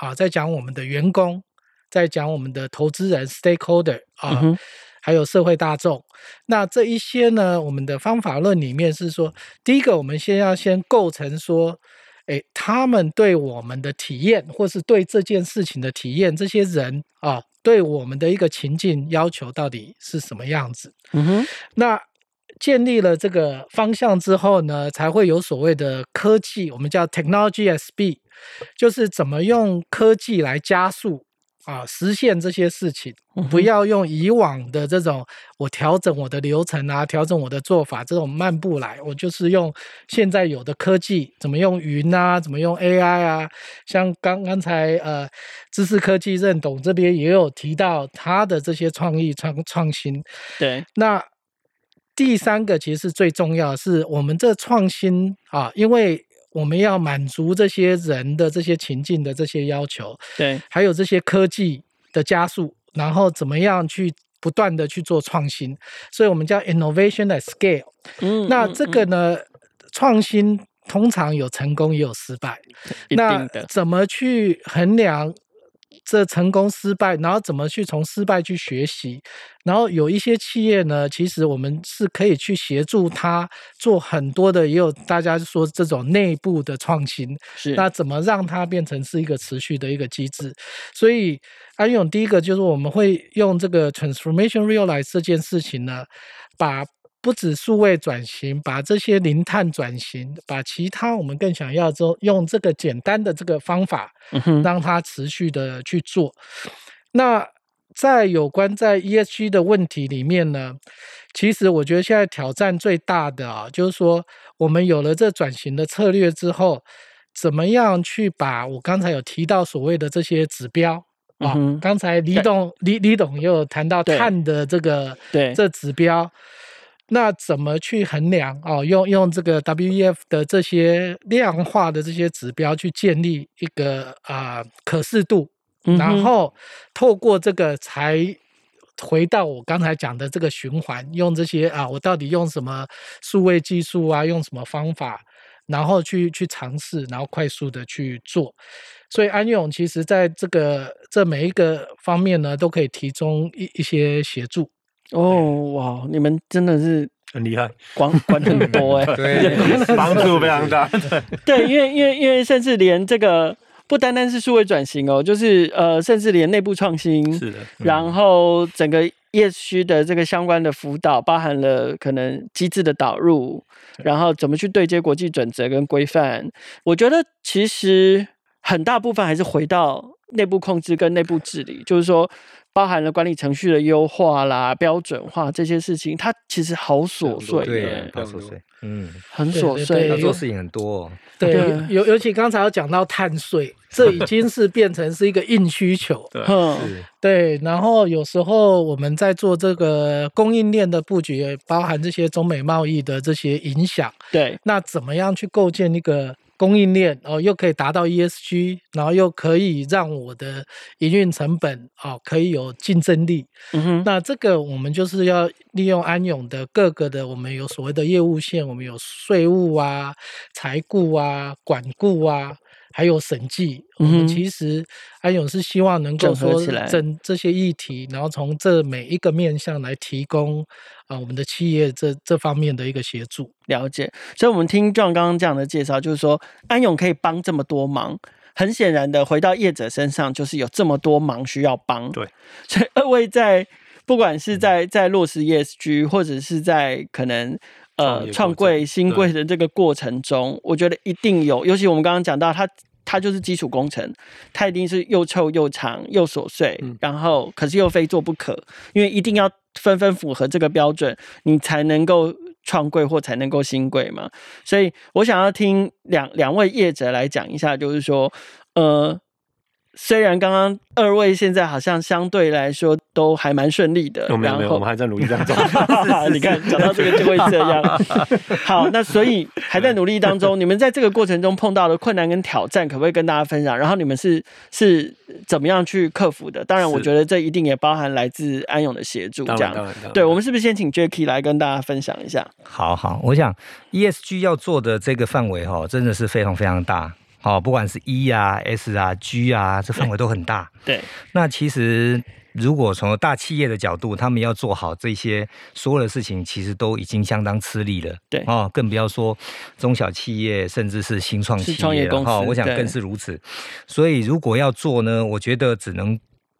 S2: 啊，在讲我们的员工，在讲我们的投资人 stakeholder 啊，嗯、还有社会大众。那这一些呢，我们的方法论里面是说，第一个我们先要先构成说。诶，他们对我们的体验，或是对这件事情的体验，这些人啊，对我们的一个情境要求到底是什么样子？嗯哼，那建立了这个方向之后呢，才会有所谓的科技，我们叫 technology speed，就是怎么用科技来加速。啊，实现这些事情，不要用以往的这种我调整我的流程啊，调整我的做法这种慢步来。我就是用现在有的科技，怎么用云啊，怎么用 AI 啊。像刚刚才呃，知识科技任董这边也有提到他的这些创意创创新。
S1: 对，
S2: 那第三个其实是最重要的是我们这创新啊，因为。我们要满足这些人的这些情境的这些要求，
S1: 对，
S2: 还有这些科技的加速，然后怎么样去不断的去做创新，所以我们叫 innovation at scale。嗯，那这个呢，嗯、创新通常有成功也有失败，那怎么去衡量？这成功失败，然后怎么去从失败去学习？然后有一些企业呢，其实我们是可以去协助他做很多的，也有大家说这种内部的创新。
S1: 是，
S2: 那怎么让它变成是一个持续的一个机制？所以安永第一个就是我们会用这个 transformation realize 这件事情呢，把。不止数位转型，把这些零碳转型，把其他我们更想要做，用这个简单的这个方法，让它持续的去做。嗯、那在有关在 ESG 的问题里面呢，其实我觉得现在挑战最大的啊，就是说我们有了这转型的策略之后，怎么样去把我刚才有提到所谓的这些指标啊，刚才李董李李董也有谈到碳的这个对这指标。那怎么去衡量哦？用用这个 WEF 的这些量化的这些指标去建立一个啊、呃、可视度，然后透过这个才回到我刚才讲的这个循环，用这些啊，我到底用什么数位技术啊，用什么方法，然后去去尝试，然后快速的去做。所以安永其实在这个这每一个方面呢，都可以提供一一些协助。
S1: 哦，哇！你们真的是
S3: 很厉害，
S1: 管 管很多哎，
S3: 对，帮助非常大。
S1: 对，因为因为因为甚至连这个不单单是数位转型哦，就是呃，甚至连内部创新
S3: 是的，嗯、
S1: 然后整个 ESG 的这个相关的辅导，包含了可能机制的导入，然后怎么去对接国际准则跟规范。我觉得其实很大部分还是回到内部控制跟内部治理，就是说。包含了管理程序的优化啦、标准化这些事情，它其实好琐碎，
S4: 对，好琐碎，嗯，
S1: 很琐碎，
S4: 要做事情很多。
S2: 对，尤尤其刚才有讲到碳税，这已经是变成是一个硬需求。
S3: 对，
S2: 对。然后有时候我们在做这个供应链的布局，包含这些中美贸易的这些影响。
S1: 对，
S2: 那怎么样去构建一个？供应链哦，又可以达到 ESG，然后又可以让我的营运成本哦可以有竞争力。
S1: 嗯哼，
S2: 那这个我们就是要利用安永的各个的，我们有所谓的业务线，我们有税务啊、财顾啊、管顾啊。还有审计，我们其实安永是希望能够说整这些议题，然后从这每一个面向来提供啊、呃、我们的企业这这方面的一个协助。
S1: 了解，所以我们听 John 刚刚这样的介绍，就是说安永可以帮这么多忙。很显然的，回到业者身上，就是有这么多忙需要帮。
S3: 对，
S1: 所以二位在不管是在在落实 ESG，或者是在可能。呃，创柜新柜的这个过程中，我觉得一定有，尤其我们刚刚讲到，它它就是基础工程，它一定是又臭又长又琐碎，嗯、然后可是又非做不可，因为一定要纷纷符合这个标准，你才能够创柜或才能够新柜嘛。所以我想要听两两位业者来讲一下，就是说，呃。虽然刚刚二位现在好像相对来说都还蛮顺利的，
S3: 没有没有，我们还在努力当中。
S1: 你看讲到这个就会这样。好，那所以还在努力当中。你们在这个过程中碰到的困难跟挑战，可不可以跟大家分享？然后你们是是怎么样去克服的？当然，我觉得这一定也包含来自安永的协助。这样，对，我们是不是先请 Jacky 来跟大家分享一下？
S4: 好好，我想 ESG 要做的这个范围哈，真的是非常非常大。哦，不管是 E 啊、S 啊、G 啊，这范围都很大。
S1: 对，
S4: 那其实如果从大企业的角度，他们要做好这些所有的事情，其实都已经相当吃力了。
S1: 对，
S4: 哦，更不要说中小企业，甚至是新创企业了。哈、哦，我想更是如此。所以如果要做呢，我觉得只能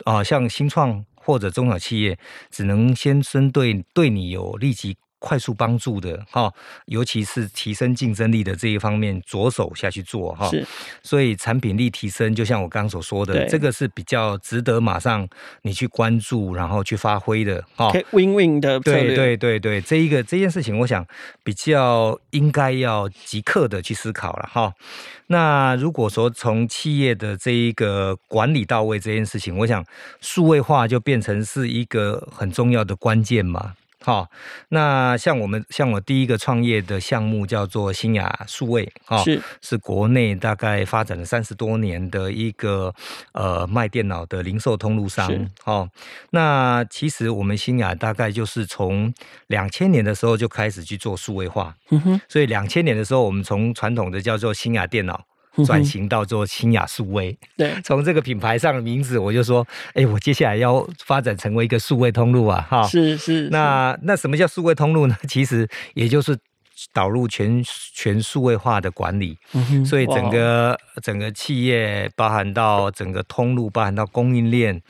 S4: 啊、呃，像新创或者中小企业，只能先针对对你有立即。快速帮助的哈，尤其是提升竞争力的这一方面，着手下去做哈。是，所以产品力提升，就像我刚刚所说的，这个是比较值得马上你去关注，然后去发挥的哈。
S1: Win Win 的。
S4: 对对对对，这一个这件事情，我想比较应该要即刻的去思考了哈。那如果说从企业的这一个管理到位这件事情，我想数位化就变成是一个很重要的关键嘛。好，那像我们像我第一个创业的项目叫做新雅数位，哈，是是国内大概发展了三十多年的一个呃卖电脑的零售通路商，哦，那其实我们新雅大概就是从两千年的时候就开始去做数位化，嗯哼，所以两千年的时候我们从传统的叫做新雅电脑。转型到做清雅数位，
S1: 对，
S4: 从这个品牌上的名字，我就说，哎，我接下来要发展成为一个数位通路啊，哈，
S1: 是是。
S4: 那那什么叫数位通路呢？其实也就是导入全全数位化的管理，嗯哼，所以整个整个企业，包含到整个通路，包含到供应链，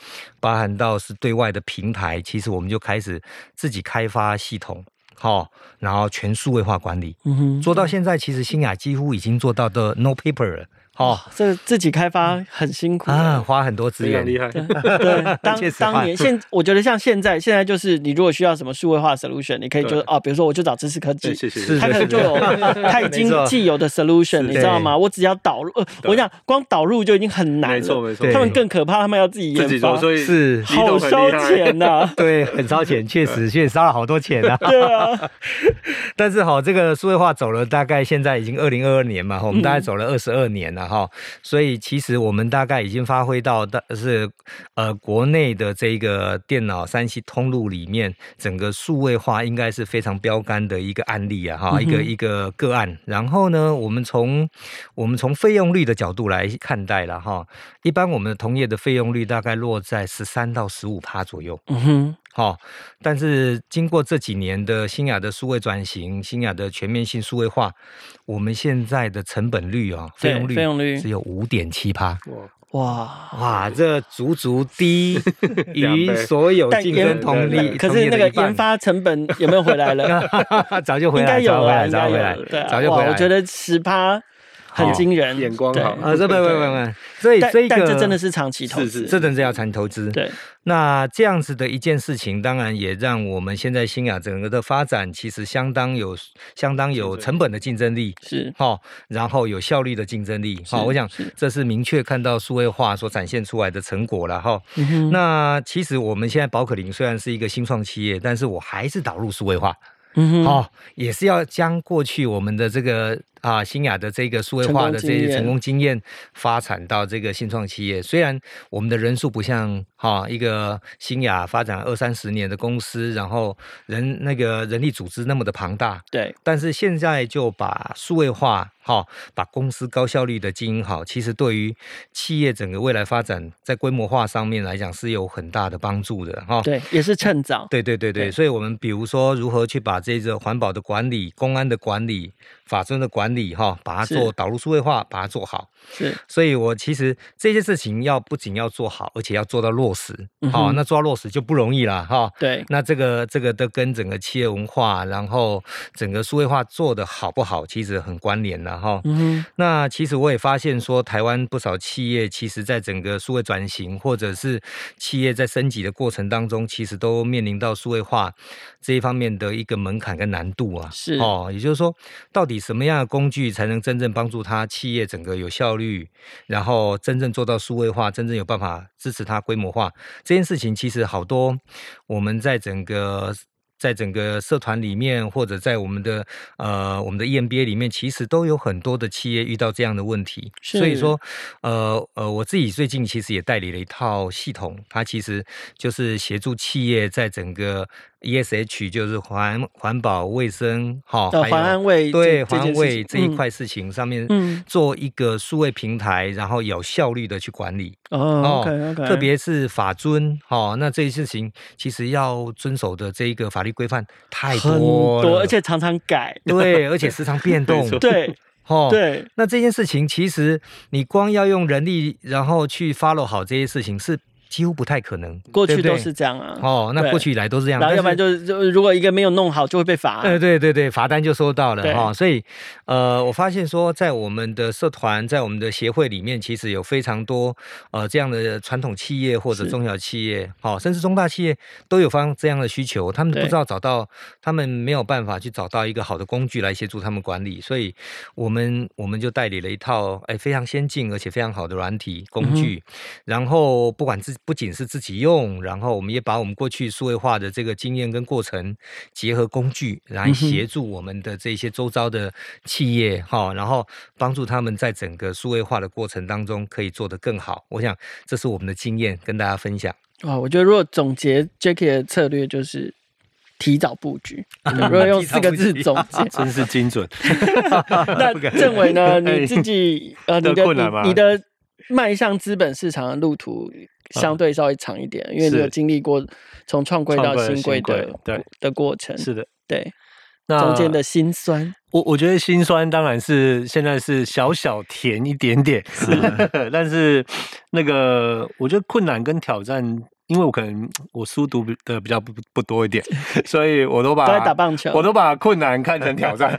S4: 包含到是对外的平台，其实我们就开始自己开发系统。好，然后全数位化管理，嗯哼，做到现在，其实新雅几乎已经做到的 no paper 了。哦，
S1: 这自己开发很辛苦
S4: 啊，花很多资源，
S3: 厉害。
S1: 对，当当年现，我觉得像现在，现在就是你如果需要什么数位化 solution，你可以就哦，比如说我就找知识科技，他可能就有 他已经既有的 solution，你知道吗？我只要导入，我讲光导入就已经很难了，没错没错。他们更可怕，他们要自己研发，
S3: 所以
S4: 是。
S1: 好烧钱呐，对，很烧钱，确实，确实烧了好多钱啊。对啊，
S4: 但是好，这个数位化走了大概现在已经二零二二年嘛，我们大概走了二十二年了。哈，所以其实我们大概已经发挥到的是，呃，国内的这个电脑 3C 通路里面，整个数位化应该是非常标杆的一个案例啊，哈，一个一个个案。然后呢，我们从我们从费用率的角度来看待了哈，一般我们的同业的费用率大概落在十三到十五趴左右。嗯哼。好，但是经过这几年的新雅的数位转型，新雅的全面性数位化，我们现在的成本率啊，费用率费用率只有五点七趴。哇哇，这足足低于所有竞争同力。
S1: 可是那个研发成本有没有回来了？
S4: 早就回来了，应该有了，早就回来，早就回来。
S1: 我觉得十趴。很惊人，
S3: 眼光好
S4: 啊！这不不不不，所以这个
S1: 但这真的是长期投资，
S4: 这真的要长期投资。
S1: 对，
S4: 那这样子的一件事情，当然也让我们现在新雅整个的发展，其实相当有相当有成本的竞争力，
S1: 是
S4: 哈，然后有效率的竞争力。好，我想这是明确看到数位化所展现出来的成果了哈。那其实我们现在宝可林虽然是一个新创企业，但是我还是导入数位化。嗯哼，好，也是要将过去我们的这个啊新雅的这个数位化的这些成功经验发展到这个新创企业。虽然我们的人数不像哈一个新雅发展二三十年的公司，然后人那个人力组织那么的庞大，
S1: 对，
S4: 但是现在就把数位化。好，把公司高效率的经营好，其实对于企业整个未来发展，在规模化上面来讲是有很大的帮助的哈。
S1: 对，也是趁早。
S4: 对对对对，对所以我们比如说如何去把这个环保的管理、公安的管理、法遵的管理哈，把它做导入数位化，把它做好。
S1: 是，
S4: 所以我其实这些事情要不仅要做好，而且要做到落实。好、嗯，那做到落实就不容易了哈。
S1: 对，
S4: 那这个这个都跟整个企业文化，然后整个数位化做的好不好，其实很关联的。然后，嗯，那其实我也发现说，台湾不少企业，其实在整个数位转型，或者是企业在升级的过程当中，其实都面临到数位化这一方面的一个门槛跟难度啊。
S1: 是
S4: 哦，也就是说，到底什么样的工具才能真正帮助他企业整个有效率，然后真正做到数位化，真正有办法支持他规模化这件事情，其实好多我们在整个。在整个社团里面，或者在我们的呃我们的 EMBA 里面，其实都有很多的企业遇到这样的问题。所以说，呃呃，我自己最近其实也代理了一套系统，它其实就是协助企业在整个。ESH 就是环环保卫生，哈，还有环
S1: 安卫
S4: 对环安卫这一块事情上面，做一个数位平台，然后有效率的去管理
S1: 哦，OK OK，
S4: 特别是法遵，哈，那这些事情其实要遵守的这一个法律规范太多
S1: 多，而且常常改，
S4: 对，而且时常变 动，
S1: 对，
S4: 哦，
S1: 对，
S4: 那这件事情其实你光要用人力，然后去 follow 好这些事情是。几乎不太可能，
S1: 过去都是这样啊。
S4: 哦，那过去以来都是这样，
S1: 然后要不然就就如果一个没有弄好，就会被罚。
S4: 对对对对，罚单就收到了哈。所以，呃，我发现说，在我们的社团，在我们的协会里面，其实有非常多呃这样的传统企业或者中小企业，好，甚至中大企业都有方这样的需求，他们不知道找到，他们没有办法去找到一个好的工具来协助他们管理，所以我们我们就代理了一套哎非常先进而且非常好的软体工具，然后不管自不仅是自己用，然后我们也把我们过去数位化的这个经验跟过程结合工具，来协助我们的这些周遭的企业哈，然后帮助他们在整个数位化的过程当中可以做得更好。我想这是我们的经验跟大家分享。
S1: 啊，我觉得如果总结 Jacky 的策略就是提早布局，如果用四个字总结，
S3: 真是精准。
S1: 那政委呢？你自己呃，你的你的。迈向资本市场的路途相对稍微长一点，嗯、因为你有经历过从创柜到新柜的对的过程。
S3: 是的，
S1: 对，那中间的辛酸，
S3: 我我觉得辛酸当然是现在是小小甜一点点，是，但是那个我觉得困难跟挑战。因为我可能我书读的比较不不多一点，所以我都把
S1: 都在打棒球，
S3: 我都把困难看成挑战，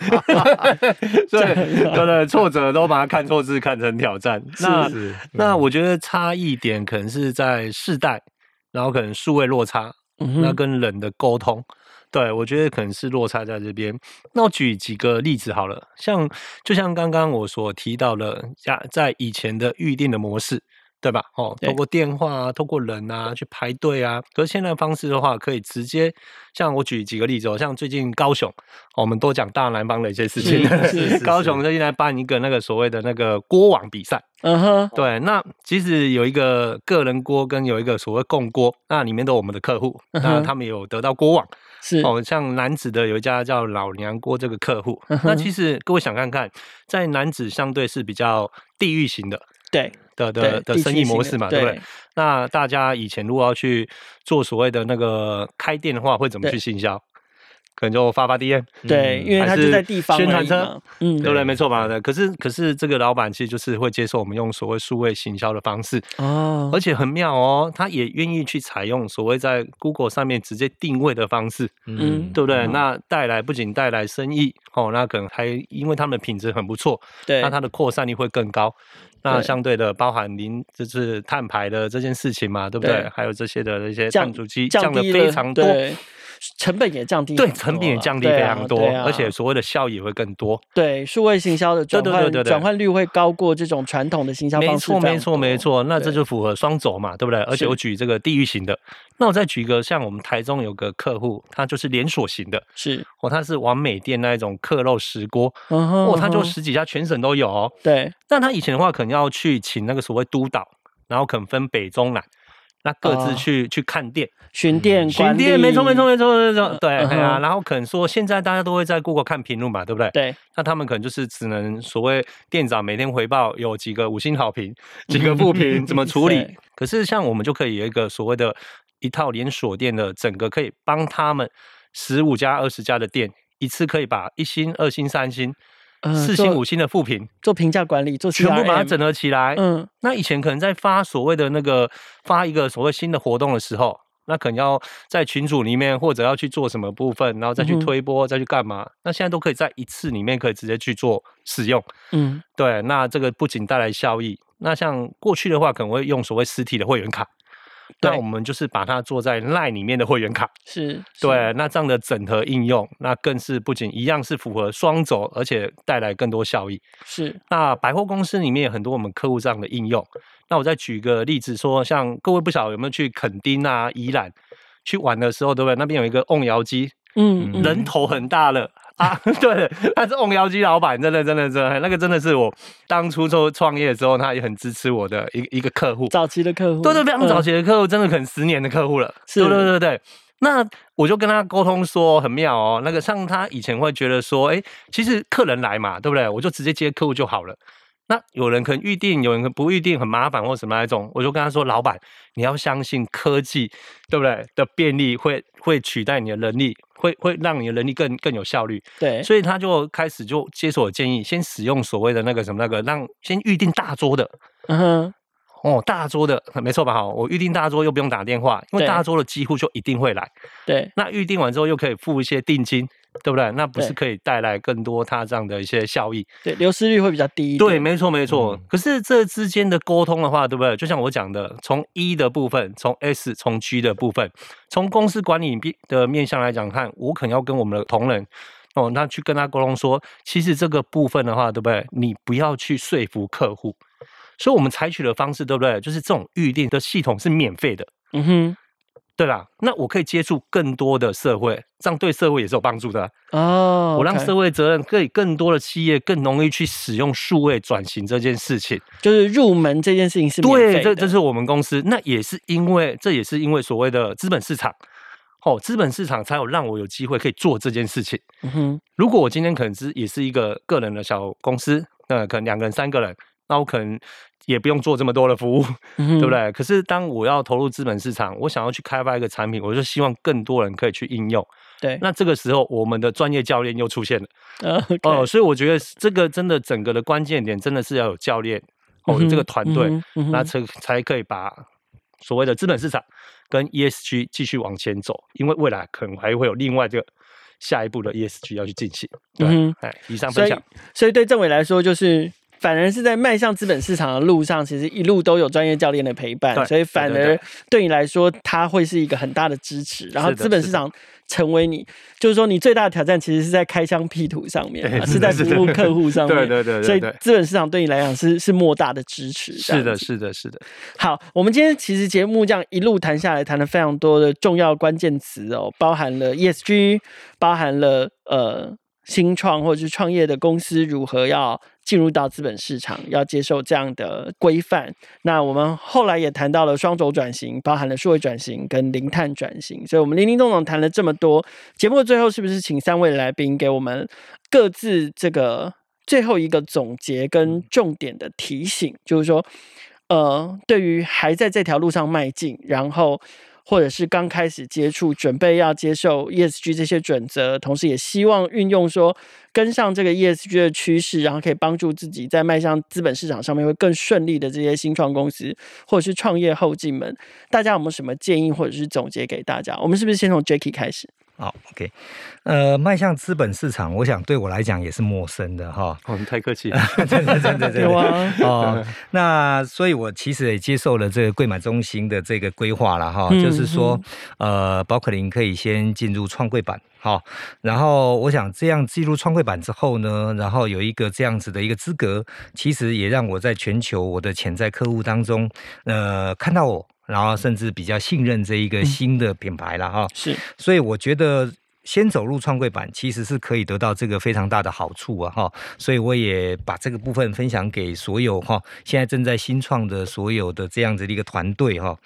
S3: 所以对对，挫折都把它看错字看成挑战。那那我觉得差异点可能是在世代，然后可能数位落差，那跟人的沟通，对我觉得可能是落差在这边。那我举几个例子好了，像就像刚刚我所提到的，在在以前的预定的模式。对吧？哦，透过电话啊，透过人啊去排队啊。可是现在的方式的话，可以直接像我举几个例子哦，像最近高雄，我们都讲大南方的一些事情。高雄最近来办一个那个所谓的那个锅网比赛。嗯哼。对，那其实有一个个人锅跟有一个所谓共锅，那里面都有我们的客户，那他们有得到锅网。是哦，像男子的有一家叫老娘锅这个客户。那其实各位想看看，在男子相对是比较地域型的。
S1: 对。
S3: 的的的生意模式嘛，对不对？那大家以前如果要去做所谓的那个开店的话，会怎么去行销？可能就发发 DM，
S1: 对，因为他就在地方
S3: 宣传车，嗯，对不对？没错吧？对。可是可是这个老板其实就是会接受我们用所谓数位行销的方式哦，而且很妙哦，他也愿意去采用所谓在 Google 上面直接定位的方式，嗯，对不对？那带来不仅带来生意哦，那可能还因为他们的品质很不错，对，那它的扩散力会更高。那相对的包含您就是碳排的这件事情嘛，对不对？对还有这些的一些碳足迹降的非常多。
S1: 成本也降低，
S3: 对，成本也降低非常多，而且所谓的效益也会更多。
S1: 对，数位行销的转换转换率会高过这种传统的行销方式。
S3: 没错，没错，没错。那这就符合双轴嘛，对不对？而且我举这个地域型的，那我再举一个，像我们台中有个客户，他就是连锁型的，
S1: 是
S3: 哦，他是完美店那一种客肉石锅，哦，他就十几家全省都有哦。
S1: 对，
S3: 但他以前的话，可能要去请那个所谓督导，然后可能分北中南。那各自去、哦、去看店、
S1: 巡店、
S3: 巡店，没错没错没错没错，对，对啊。然后可能说，现在大家都会在 Google 看评论嘛，对不对？
S1: 对。
S3: 那他们可能就是只能所谓店长每天回报有几个五星好评，几个负评，怎么处理？可是像我们就可以有一个所谓的一套连锁店的整个，可以帮他们十五家、二十家的店一次可以把一星、二星、三星。四星五星的复评，
S1: 做评价管理，做
S3: 全部把它整合起来。嗯，那以前可能在发所谓的那个发一个所谓新的活动的时候，那可能要在群组里面或者要去做什么部分，然后再去推播，再去干嘛？那现在都可以在一次里面可以直接去做使用。嗯，对，那这个不仅带来效益，那像过去的话可能会用所谓实体的会员卡。那我们就是把它做在 LINE 里面的会员卡，
S1: 是
S3: 对。那这样的整合应用，那更是不仅一样是符合双轴，而且带来更多效益。
S1: 是。
S3: 那百货公司里面有很多我们客户这样的应用。那我再举个例子说，像各位不晓得有没有去垦丁啊、宜兰去玩的时候，对不对？那边有一个瓮窑机，嗯，人头很大了。啊，对，他是瓮窑机老板，真的，真的，真的，那个真的是我当初做创业的时候，他也很支持我的一一个客户，
S1: 早期的客户，
S3: 对对，非常早期的客户，真的可能十年的客户了，是，对对对对。那我就跟他沟通说，很妙哦，那个像他以前会觉得说，哎，其实客人来嘛，对不对？我就直接接客户就好了。那有人可能预定，有人可能不预定，很麻烦或什么那种，我就跟他说，老板，你要相信科技，对不对？的便利会会取代你的能力。会会让你的能力更更有效率，
S1: 对，
S3: 所以他就开始就接受我建议，先使用所谓的那个什么那个，让先预定大桌的，嗯哼，哦，大桌的没错吧？好，我预定大桌又不用打电话，因为大桌的几乎就一定会来，
S1: 对，
S3: 那预定完之后又可以付一些定金。对不对？那不是可以带来更多他这样的一些效益？
S1: 对，流失率会比较低。
S3: 对，没错，没错。嗯、可是这之间的沟通的话，对不对？就像我讲的，从 E 的部分，从 S，从 G 的部分，从公司管理的面向来讲，看我可能要跟我们的同仁哦，那去跟他沟通说，其实这个部分的话，对不对？你不要去说服客户。所以我们采取的方式，对不对？就是这种预定的系统是免费的。嗯哼。对啦，那我可以接触更多的社会，这样对社会也是有帮助的
S1: 哦。Oh,
S3: 我让社会责任可以更多的企业更容易去使用数位转型这件事情，
S1: 就是入门这件事情是。
S3: 对，这这是我们公司，那也是因为这也是因为所谓的资本市场，哦，资本市场才有让我有机会可以做这件事情。嗯哼，如果我今天可能是也是一个个人的小公司，那可能两个人、三个人。那我可能也不用做这么多的服务，嗯、对不对？可是当我要投入资本市场，我想要去开发一个产品，我就希望更多人可以去应用。
S1: 对，
S3: 那这个时候我们的专业教练又出现了。哦所以我觉得这个真的整个的关键点真的是要有教练，哦，有这个团队，嗯嗯、那才才可以把所谓的资本市场跟 ESG 继续往前走，因为未来可能还会有另外这个下一步的 ESG 要去进行。对，
S1: 嗯、
S3: 哎，以上分享。
S1: 所，所以对政委来说就是。反而是在迈向资本市场的路上，其实一路都有专业教练的陪伴，所以反而对你来说，它会是一个很大的支持。然后资本市场成为你，就是说你最大的挑战，其实是在开疆辟土上面，是在服务客户上 面。
S3: 对对对，对，
S1: 所以资本市场对你来讲是是莫大的支持。
S3: 是的，是的，是的。
S1: 好，我们今天其实节目这样一路谈下来，谈了非常多的重要关键词哦，包含了 ESG，包含了呃新创或者是创业的公司如何要。进入到资本市场，要接受这样的规范。那我们后来也谈到了双轴转型，包含了数位转型跟零碳转型。所以，我们林林总总谈了这么多。节目的最后，是不是请三位来宾给我们各自这个最后一个总结跟重点的提醒？就是说，呃，对于还在这条路上迈进，然后。或者是刚开始接触，准备要接受 ESG 这些准则，同时也希望运用说跟上这个 ESG 的趋势，然后可以帮助自己在迈向资本市场上面会更顺利的这些新创公司，或者是创业后进门，大家有没有什么建议或者是总结给大家？我们是不是先从 Jacky 开始？
S4: 好，OK，呃，迈向资本市场，我想对我来讲也是陌生的哈。
S3: 哦，你太客气了，
S4: 真的真的真的。
S1: 有啊。
S4: 哦，那所以我其实也接受了这个柜买中心的这个规划了哈，就是说，呃，宝可林可以先进入创柜板，好，然后我想这样进入创柜板之后呢，然后有一个这样子的一个资格，其实也让我在全球我的潜在客户当中，呃，看到我。然后甚至比较信任这一个新的品牌了哈，
S1: 是，
S4: 所以我觉得先走入创柜板其实是可以得到这个非常大的好处啊哈，所以我也把这个部分分享给所有哈现在正在新创的所有的这样子的一个团队哈。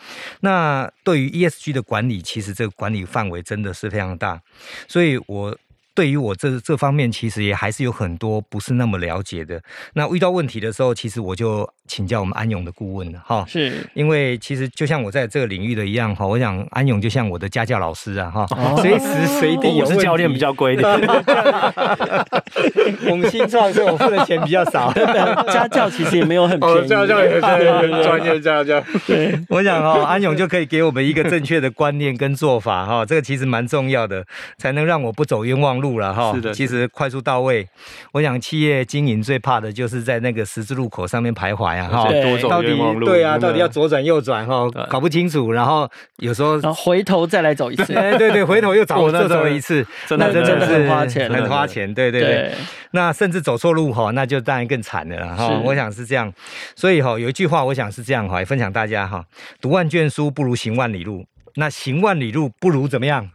S4: 那对于 ESG 的管理，其实这个管理范围真的是非常大，所以我。对于我这这方面，其实也还是有很多不是那么了解的。那遇到问题的时候，其实我就请教我们安永的顾问了哈。
S1: 是，
S4: 因为其实就像我在这个领域的一样哈，我想安永就像我的家教老师啊哈，随时随地。
S3: 我是教练比较贵一点。
S4: 我们新创是我付的钱比较少，
S1: 家教其实也没有很便宜。
S3: 家教也是专业家教。
S4: 对，我想哈，安永就可以给我们一个正确的观念跟做法哈，这个其实蛮重要的，才能让我不走冤枉路。了哈，是的，其实快速到位。我想企业经营最怕的就是在那个十字路口上面徘徊啊，哈，到底对啊，到底要左转右转哈，搞不清楚，然后有时候
S1: 回头再来走一次，
S4: 哎，对对，回头又走再走一次，
S1: 那真的很花钱，
S4: 很花钱，对对对。那甚至走错路哈，那就当然更惨了哈。我想是这样，所以哈，有一句话，我想是这样哈，也分享大家哈，读万卷书不如行万里路，那行万里路不如怎么样？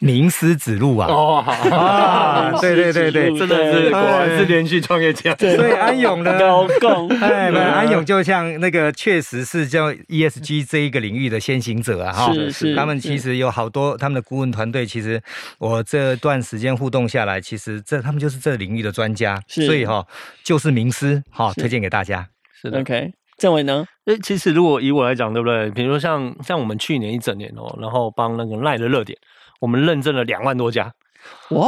S4: 名师指路啊！哦，好啊，对对对对，
S3: 真的是果然是连续创业家。
S4: 所以安永呢，
S1: 高共
S4: 哎，安永就像那个确实是叫 ESG 这一个领域的先行者啊，哈，是是。他们其实有好多他们的顾问团队，其实我这段时间互动下来，其实这他们就是这领域的专家，所以哈就是名师，哈，推荐给大家。
S1: 是的，OK，政委呢？
S3: 哎，其实如果以我来讲，对不对？比如说像像我们去年一整年哦，然后帮那个赖的热点。我们认证了两万多家，
S1: 哇，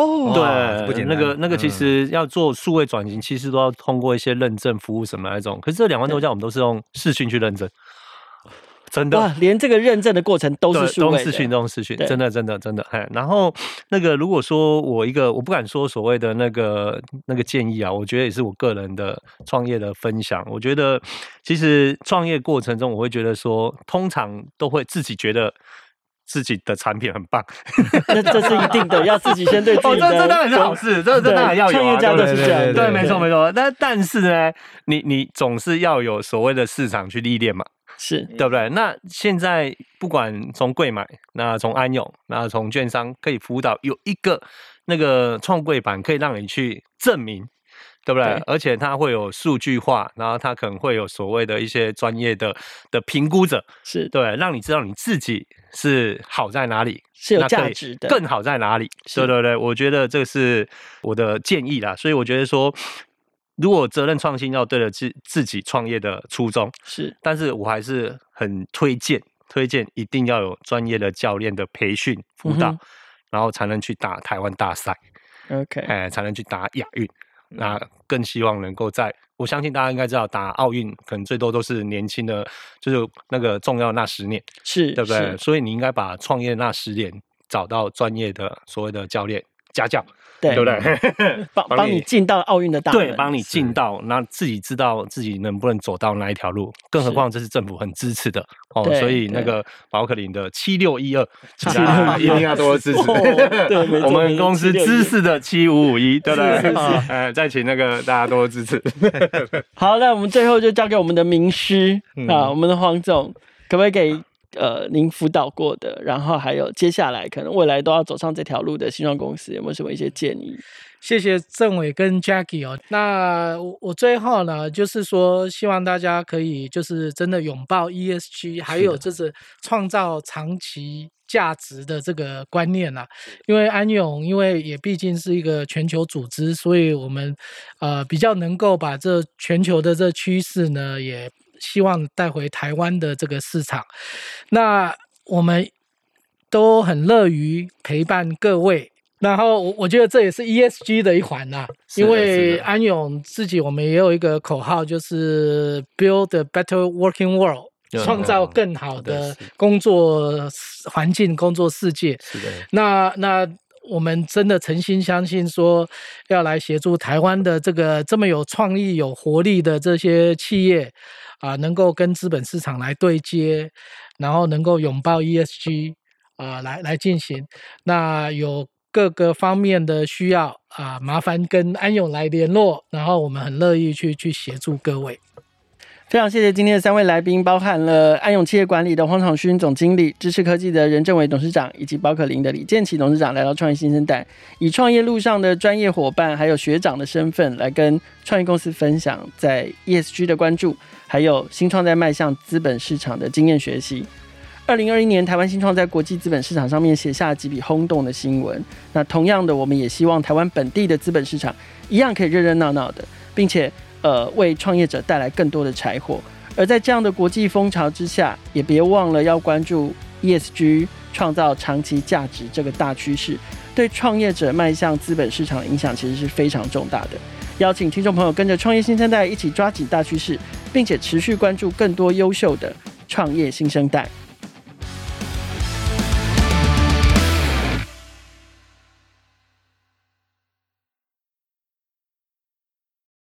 S3: 对。那个那个其实要做数位转型，其实都要通过一些认证服务什么那种。可是这两万多家，我们都是用视讯去认证，真的，
S1: 连这个认证的过程都是数位
S3: 视讯，都是视讯，真的真的真的。哎，然后那个如果说我一个，我不敢说所谓的那个那个建议啊，我觉得也是我个人的创业的分享。我觉得其实创业过程中，我会觉得说，通常都会自己觉得。自己的产品很棒，
S1: 那这是一定的，要自己先对自己。哦，
S3: 这这当然是好事，这这当然要有。
S1: 创业家都是这样，
S3: 对，没错没错。但但是呢，你你总是要有所谓的市场去历练嘛，
S1: 是
S3: 对不对？那现在不管从柜买，那从安永，那从券商可以辅导，有一个那个创柜板可以让你去证明。对不对？对，而且它会有数据化，然后它可能会有所谓的一些专业的的评估者，
S1: 是
S3: 对，让你知道你自己是好在哪里，
S1: 是有价值的，
S3: 更好在哪里？对对对，我觉得这个是我的建议啦。所以我觉得说，如果责任创新要对得起自己创业的初衷，
S1: 是，
S3: 但是我还是很推荐，推荐一定要有专业的教练的培训辅导，嗯、然后才能去打台湾大赛
S1: ，OK，
S3: 哎，才能去打亚运。那更希望能够在，我相信大家应该知道，打奥运可能最多都是年轻的，就是那个重要那十年，
S1: 是
S3: 对不对？所以你应该把创业那十年找到专业的所谓的教练家教。对，对不对？
S1: 帮帮你进到奥运的大门，
S3: 对，帮你进到，那自己知道自己能不能走到那一条路。更何况这是政府很支持的哦，所以那个宝可林的七六一二，七六一定要多支持。对，我们公司知识的七五五一，对不对？哎，再请那个大家多支持。
S1: 好，那我们最后就交给我们的名师啊，我们的黄总，可不可以给？呃，您辅导过的，然后还有接下来可能未来都要走上这条路的新创公司，有没有什么一些建议？
S2: 谢谢政委跟 Jackie 哦。那我我最后呢，就是说希望大家可以就是真的拥抱 ESG，还有就是创造长期价值的这个观念啊。因为安永，因为也毕竟是一个全球组织，所以我们呃比较能够把这全球的这趋势呢也。希望带回台湾的这个市场，那我们都很乐于陪伴各位。然后我我觉得这也是 ESG 的一环呐，因为安永自己我们也有一个口号，就是 Build a Better Working World。创造更好的工作环境、工作世界。
S3: 是的，
S2: 那那我们真的诚心相信，说要来协助台湾的这个这么有创意、有活力的这些企业啊，能够跟资本市场来对接，然后能够拥抱 ESG 啊，来来进行。那有各个方面的需要啊，麻烦跟安永来联络，然后我们很乐意去去协助各位。
S1: 非常谢谢今天的三位来宾，包含了安永企业管理的黄长勋总经理、知识科技的任正伟董事长，以及包可林的李建奇董事长，来到创业新生代，以创业路上的专业伙伴还有学长的身份，来跟创业公司分享在 ESG 的关注，还有新创在迈向资本市场的经验学习。二零二一年，台湾新创在国际资本市场上面写下几笔轰动的新闻。那同样的，我们也希望台湾本地的资本市场一样可以热热闹闹的，并且。呃，为创业者带来更多的柴火。而在这样的国际风潮之下，也别忘了要关注 ESG，创造长期价值这个大趋势，对创业者迈向资本市场的影响其实是非常重大的。邀请听众朋友跟着创业新生代一起抓紧大趋势，并且持续关注更多优秀的创业新生代。